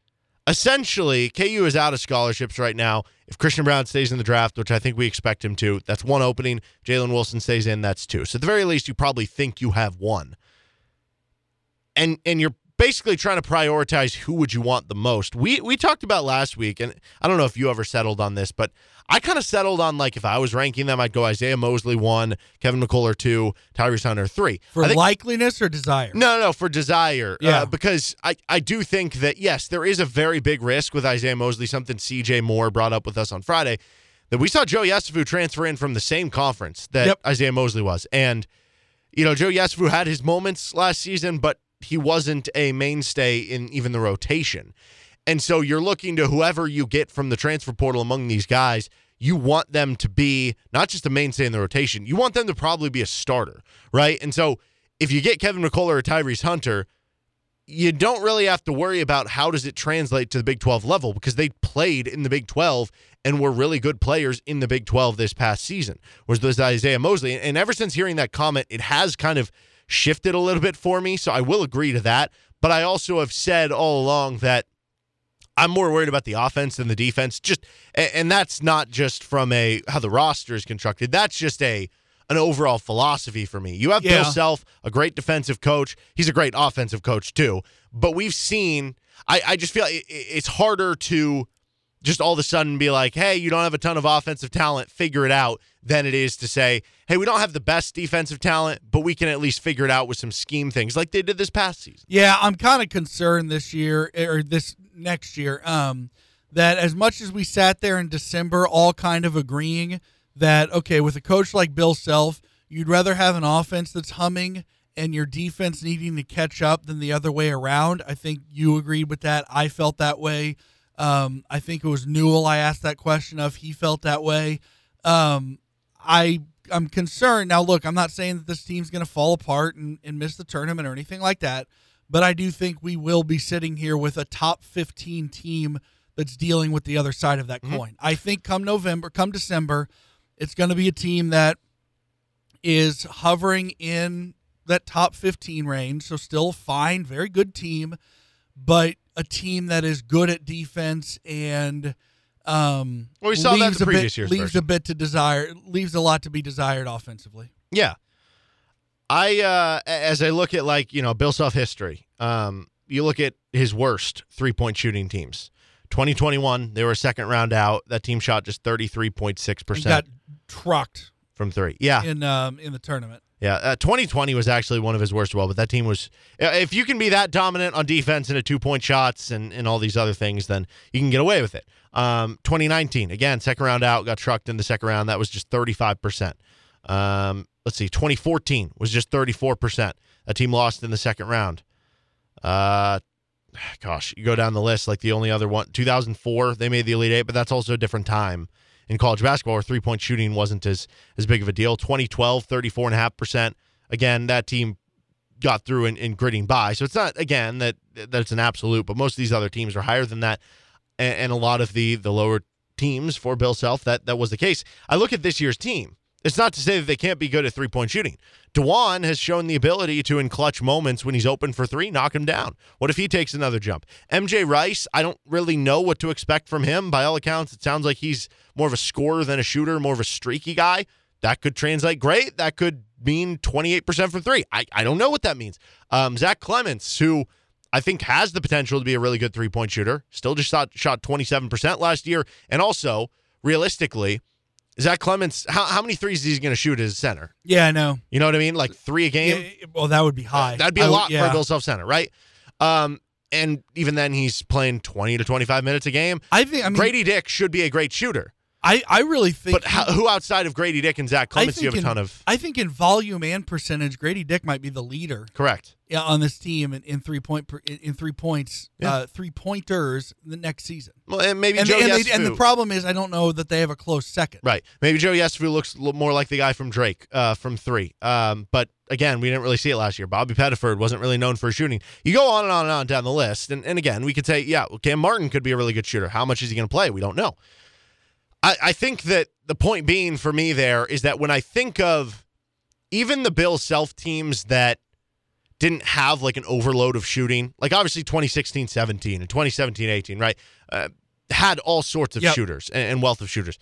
essentially KU is out of scholarships right now. If Christian Braun stays in the draft, which I think we expect him to, that's one opening. Jalen Wilson stays in, that's two. So at the very least, you probably think you have one. And and you're basically trying to prioritize who would you want the most. We we talked about last week, and I don't know if you ever settled on this, but I kind of settled on like if I was ranking them, I'd go Isaiah Mosley one, Kevin McCullar two, Tyrese Hunter three. For think- likeliness or desire? no, no, for desire. Yeah. Uh, because I, I do think that, yes, there is a very big risk with Isaiah Mosley, something CJ Moore brought up with us on Friday, that we saw Joe Yesufu transfer in from the same conference that Yep. Isaiah Mosley was. And, you know, Joe Yesufu had his moments last season, but he wasn't a mainstay in even the rotation. And so you're looking to whoever you get from the transfer portal among these guys, you want them to be not just a mainstay in the rotation, you want them to probably be a starter, right? And so if you get Kevin McCullar or Tyrese Hunter, you don't really have to worry about how does it translate to the Big 12 level because they played in the Big 12 and were really good players in the Big 12 this past season. Was those Isaiah Mosley and ever since hearing that comment, it has kind of shifted a little bit for me, so I will agree to that, but I also have said all along that I'm more worried about the offense than the defense. Just and that's not just from a how the roster is constructed. That's just a an overall philosophy for me. You have Yeah. Bill Self, a great defensive coach. He's a great offensive coach too. But we've seen. I, I just feel it, it's harder to just all of a sudden be like, hey, you don't have a ton of offensive talent, figure it out, than it is to say, hey, we don't have the best defensive talent, but we can at least figure it out with some scheme things like they did this past season. Yeah, I'm kind of concerned this year or this next year um, that as much as we sat there in December, all kind of agreeing that okay, with a coach like Bill Self, you'd rather have an offense that's humming and your defense needing to catch up than the other way around. I think you agreed with that. I felt that way. Um, I think it was Newell I asked that question of. He felt that way. Um, I I'm concerned now. Look, I'm not saying that this team's going to fall apart and, and miss the tournament or anything like that, but I do think we will be sitting here with a top 15 team that's dealing with the other side of that coin. I think come November, come December, it's going to be a team that is hovering in that top 15 range. So still fine, very good team, but a team that is good at defense and um Well, we saw that leaves the a bit- previous year's leaves version. a bit to desire leaves a lot to be desired offensively. Yeah. I uh as I look at like, you know, Bill Self history, um, you look at his worst three point shooting teams. 2021, they were a second round out. That team shot just 33.6% Got trucked from three. Yeah. in um, in the tournament. Yeah, uh, 2020 was actually one of his worst. Well, but that team was. If you can be that dominant on defense and two point shots and, and all these other things, then you can get away with it. Um, 2019 again, second round out, got trucked in the second round. That was just 35 percent. Um, let's see, 2014 was just 34 percent. A team lost in the second round. Uh, gosh, you go down the list. Like the only other one, 2004, they made the Elite Eight, but that's also a different time in college basketball where three point shooting wasn't as as big of a deal. 2012, 34.5%. Again, that team got through in, in gritting by. So it's not again that that it's an absolute, but most of these other teams are higher than that. And, and a lot of the the lower teams for Bill Self, that that was the case. I look at this year's team. It's not to say that they can't be good at three point shooting. Dewan has shown the ability to, in clutch moments when he's open for three, knock him down. What if he takes another jump? MJ Rice, I don't really know what to expect from him. By all accounts, it sounds like he's more of a scorer than a shooter, more of a streaky guy. That could translate great. That could mean 28% from three. I, I don't know what that means. Um, Zach Clemence, who I think has the potential to be a really good three point shooter, still just shot, shot 27% last year. And also, realistically, Zach Clemence, how, how many threes is he going to shoot as a center? Yeah, I know. You know what I mean? Like three a game? Yeah, well, that would be high. That'd be a I would- lot yeah. for a Bill Self center, right? Um, and even then, he's playing 20 to 25 minutes a game. I think. I mean, Grady Dick should be a great shooter. I, I really think. But how, who outside of Grady Dick and Zach Clemence do you have a ton of? I think in volume and percentage, Grady Dick might be the leader. Correct. Yeah, on this team in, in three point in, in three points, Yeah. uh, three pointers the next season. Well, and maybe and, Joe and, they- and the problem is, I don't know that they have a close second. Right. Maybe Joe Yesufu looks more like the guy from Drake uh, from three. Um, but again, we didn't really see it last year. Bobby Pettiford wasn't really known for shooting. You go on and on and on down the list. And, and again, we could say, yeah, Cam Martin could be a really good shooter. How much is he going to play? We don't know. I, I think that the point being for me there is that when I think of even the Bill self teams that didn't have like an overload of shooting, like obviously 2016 17 and 2017 18, right? Uh, had all sorts of Yep. shooters and, and wealth of shooters.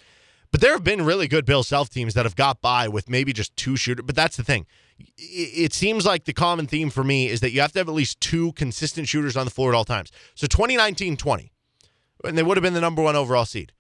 But there have been really good Bill self teams that have got by with maybe just two shooters. But that's the thing. It, seems like the common theme for me is that you have to have at least two consistent shooters on the floor at all times. So 2019 20, and they would have been the number one overall seed,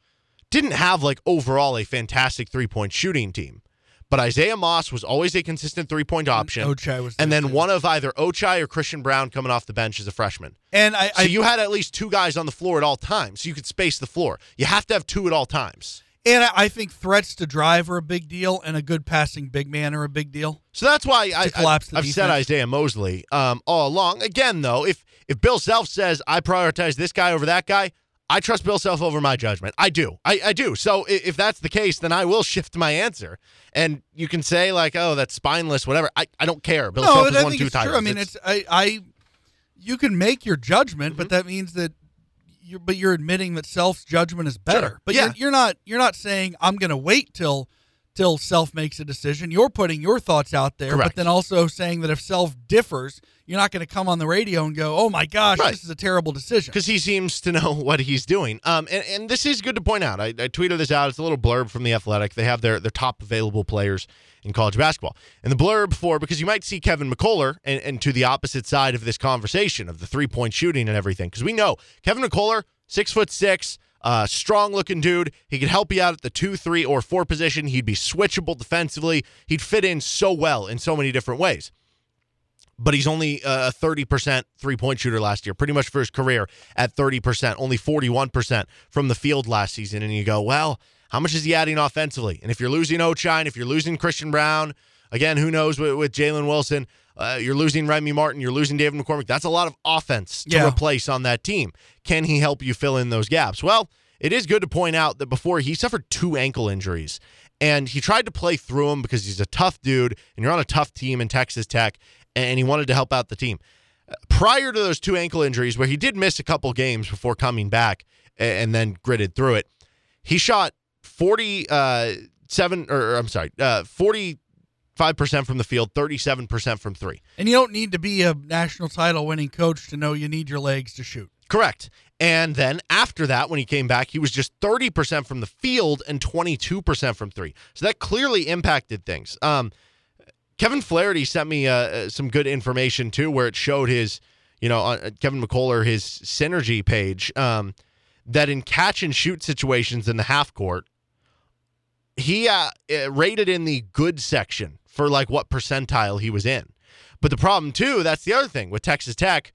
didn't have like overall a fantastic three point shooting team. But Isaiah Moss was always a consistent three point option. Ochai was and then too. one of either Ochai or Christian Braun coming off the bench as a freshman. And I, So I you had at least two guys on the floor at all times, so you could space the floor. You have to have two at all times. and I, think threats to drive are a big deal, and a good passing big man are a big deal. So that's why I, I, have said. Isaiah Mosley um, all along. Again, though, if if Bill Self says I prioritize this guy over that guy, I trust Bill Self over my judgment. I do. I, I do. So if that's the case, then I will shift my answer. And you can say like, oh, that's spineless, whatever. I, I don't care. Bill no, Self has I won think two it's titles. true. I mean, it's, I, I, you can make your judgment, Mm-hmm. but that means that. You're, but you're admitting that self's judgment is better. Sure. But Yeah. you're, you're not. You're not saying I'm going to wait till till self makes a decision. You're putting your thoughts out there, Correct. but then also saying that if self differs, you're not going to come on the radio and go, "Oh my gosh, Right. this is a terrible decision." because he seems to know what he's doing. Um, and, and this is good to point out. I, I tweeted this out. It's a little blurb from the Athletic. They have their their top available players in college basketball. And the blurb for because you might see Kevin McCullar and, and to the opposite side of this conversation of the three point shooting and everything. Because we know Kevin McCullar, six foot six. Uh, strong looking dude. He could help you out at the two, three, or four position. He'd be switchable defensively. He'd fit in so well in so many different ways but he's only a 30% three point shooter last year, pretty much for his career at 30%, only 41% from the field last season. And you go, well, how much is he adding offensively? And if you're losing Ochine, if you're losing Christian Braun, again, who knows with, with Jalen Wilson, uh, you're losing Remy Martin, you're losing David McCormick. That's a lot of offense to Yeah. replace on that team. Can he help you fill in those gaps? Well, it is good to point out that before he suffered two ankle injuries and he tried to play through them because he's a tough dude and you're on a tough team in Texas Tech and he wanted to help out the team. Uh, Prior to those two ankle injuries, where he did miss a couple games before coming back and then gritted through it, he shot 47, or I'm sorry, uh, 45% from the field, 37% from three. and you don't need to be a national title winning coach to know you need your legs to shoot. Correct. And then after that, when he came back, he was just 30% from the field and 22% from three. So that clearly impacted things. Um, Kevin Flaherty sent me uh, uh, some good information too, where it showed his, you know, on uh, Kevin McCullar his synergy page um, that in catch and shoot situations in the half court, he uh, uh, rated in the good section for like what percentile he was in. But the problem too, that's the other thing with Texas Tech,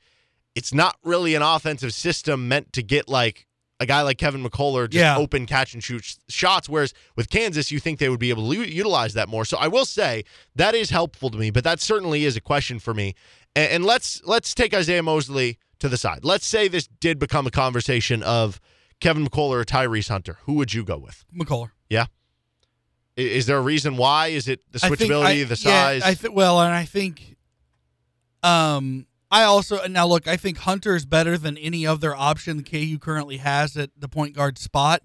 it's not really an offensive system meant to get like a guy like Kevin McCullar just Yeah. open catch and shoot sh- shots. Whereas with Kansas, you think they would be able to u- utilize that more. So I will say that is helpful to me, but that certainly is a question for me. And, and let's let's take Isaiah Mosley to the side. Let's say this did become a conversation of Kevin McCullar or Tyrese Hunter. Who would you go with? McCullar. Yeah. I- Is there a reason why? Is it the I switchability, I- the size? Yeah, I think well, and I think um I also now look, I think Hunter's better than any other option the KU currently has at the point guard spot,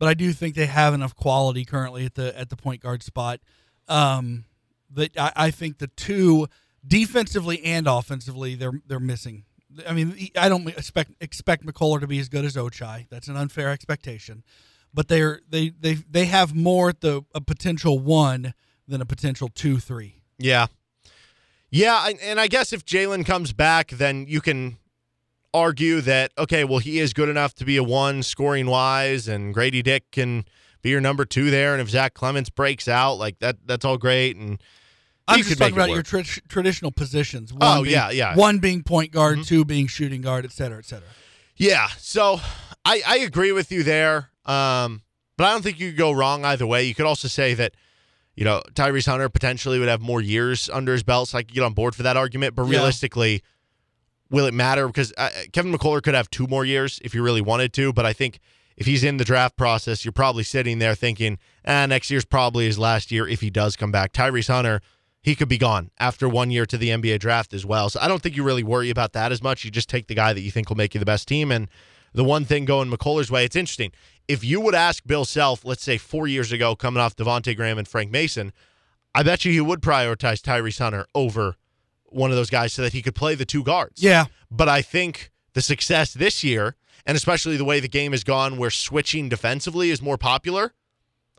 but I do think they have enough quality currently at the at the point guard spot. Um that I, I think the two defensively and offensively they're they're missing. I mean, I don't expect expect McCullar to be as good as Ochai. That's an unfair expectation. But they're they they they have more at the a potential one than a potential two three. Yeah. Yeah, and- and I guess if Jalen comes back, then you can argue that okay, well he is good enough to be a one scoring wise, and Grady Dick can be your number two there, and if Zach Clemence breaks out, like that, that's all great, and I'm just talking about your tra- traditional positions. One Oh, being, yeah, yeah. One being point guard, Mhm. two being shooting guard, et cetera, et cetera. Yeah, so I, I agree with you there. Um, but I don't think you could go wrong either way. You could also say that, you know, Tyrese Hunter potentially would have more years under his belt, so I could get on board for that argument. But Yeah. realistically, will it matter? Because uh, Kevin McCullar could have two more years if he really wanted to. But I think if he's in the draft process, you're probably sitting there thinking, ah, next year's probably his last year if he does come back. Tyrese Hunter, he could be gone after one year to the NBA draft as well. So I don't think you really worry about that as much. You just take the guy that you think will make you the best team. And the one thing going McCullar's way, it's interesting. If you would ask Bill Self, let's say four years ago, coming off Devontae Graham and Frank Mason, I bet you he would prioritize Tyrese Hunter over one of those guys so that he could play the two guards. Yeah. But I think the success this year, and especially the way the game has gone where switching defensively is more popular,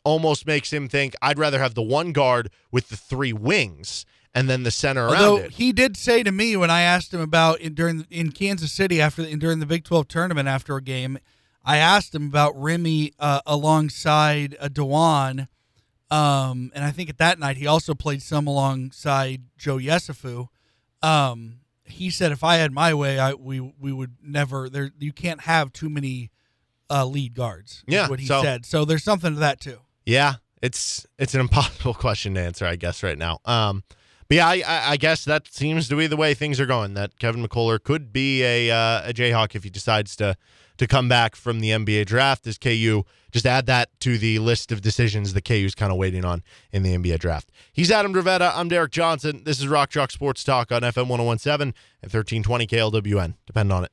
almost makes him think I'd rather have the one guard with the three wings and then the center around Although it. he did say to me when I asked him about in, during in Kansas City after during the Big Twelve tournament after a game, I asked him about Remy uh, alongside uh, Dewan, um, and I think at that night he also played some alongside Joe Yesufu. Um, he said if I had my way, I we we would never there. You can't have too many uh, lead guards. Yeah, what he so- said. So there's something to that too. Yeah, it's it's an impossible question to answer, I guess, right now. Um, but yeah, I, I, guess that seems to be the way things are going. That Kevin McCullar could be a uh, a Jayhawk if he decides to to come back from the NBA draft. As KU, just add that to the list of decisions that KU's kind of waiting on in the NBA draft. He's Adam Dravetta. I'm Derek Johnson. This is Rock Chalk Sports Talk on FM 1017 and 1320 KLWN. Depend on it.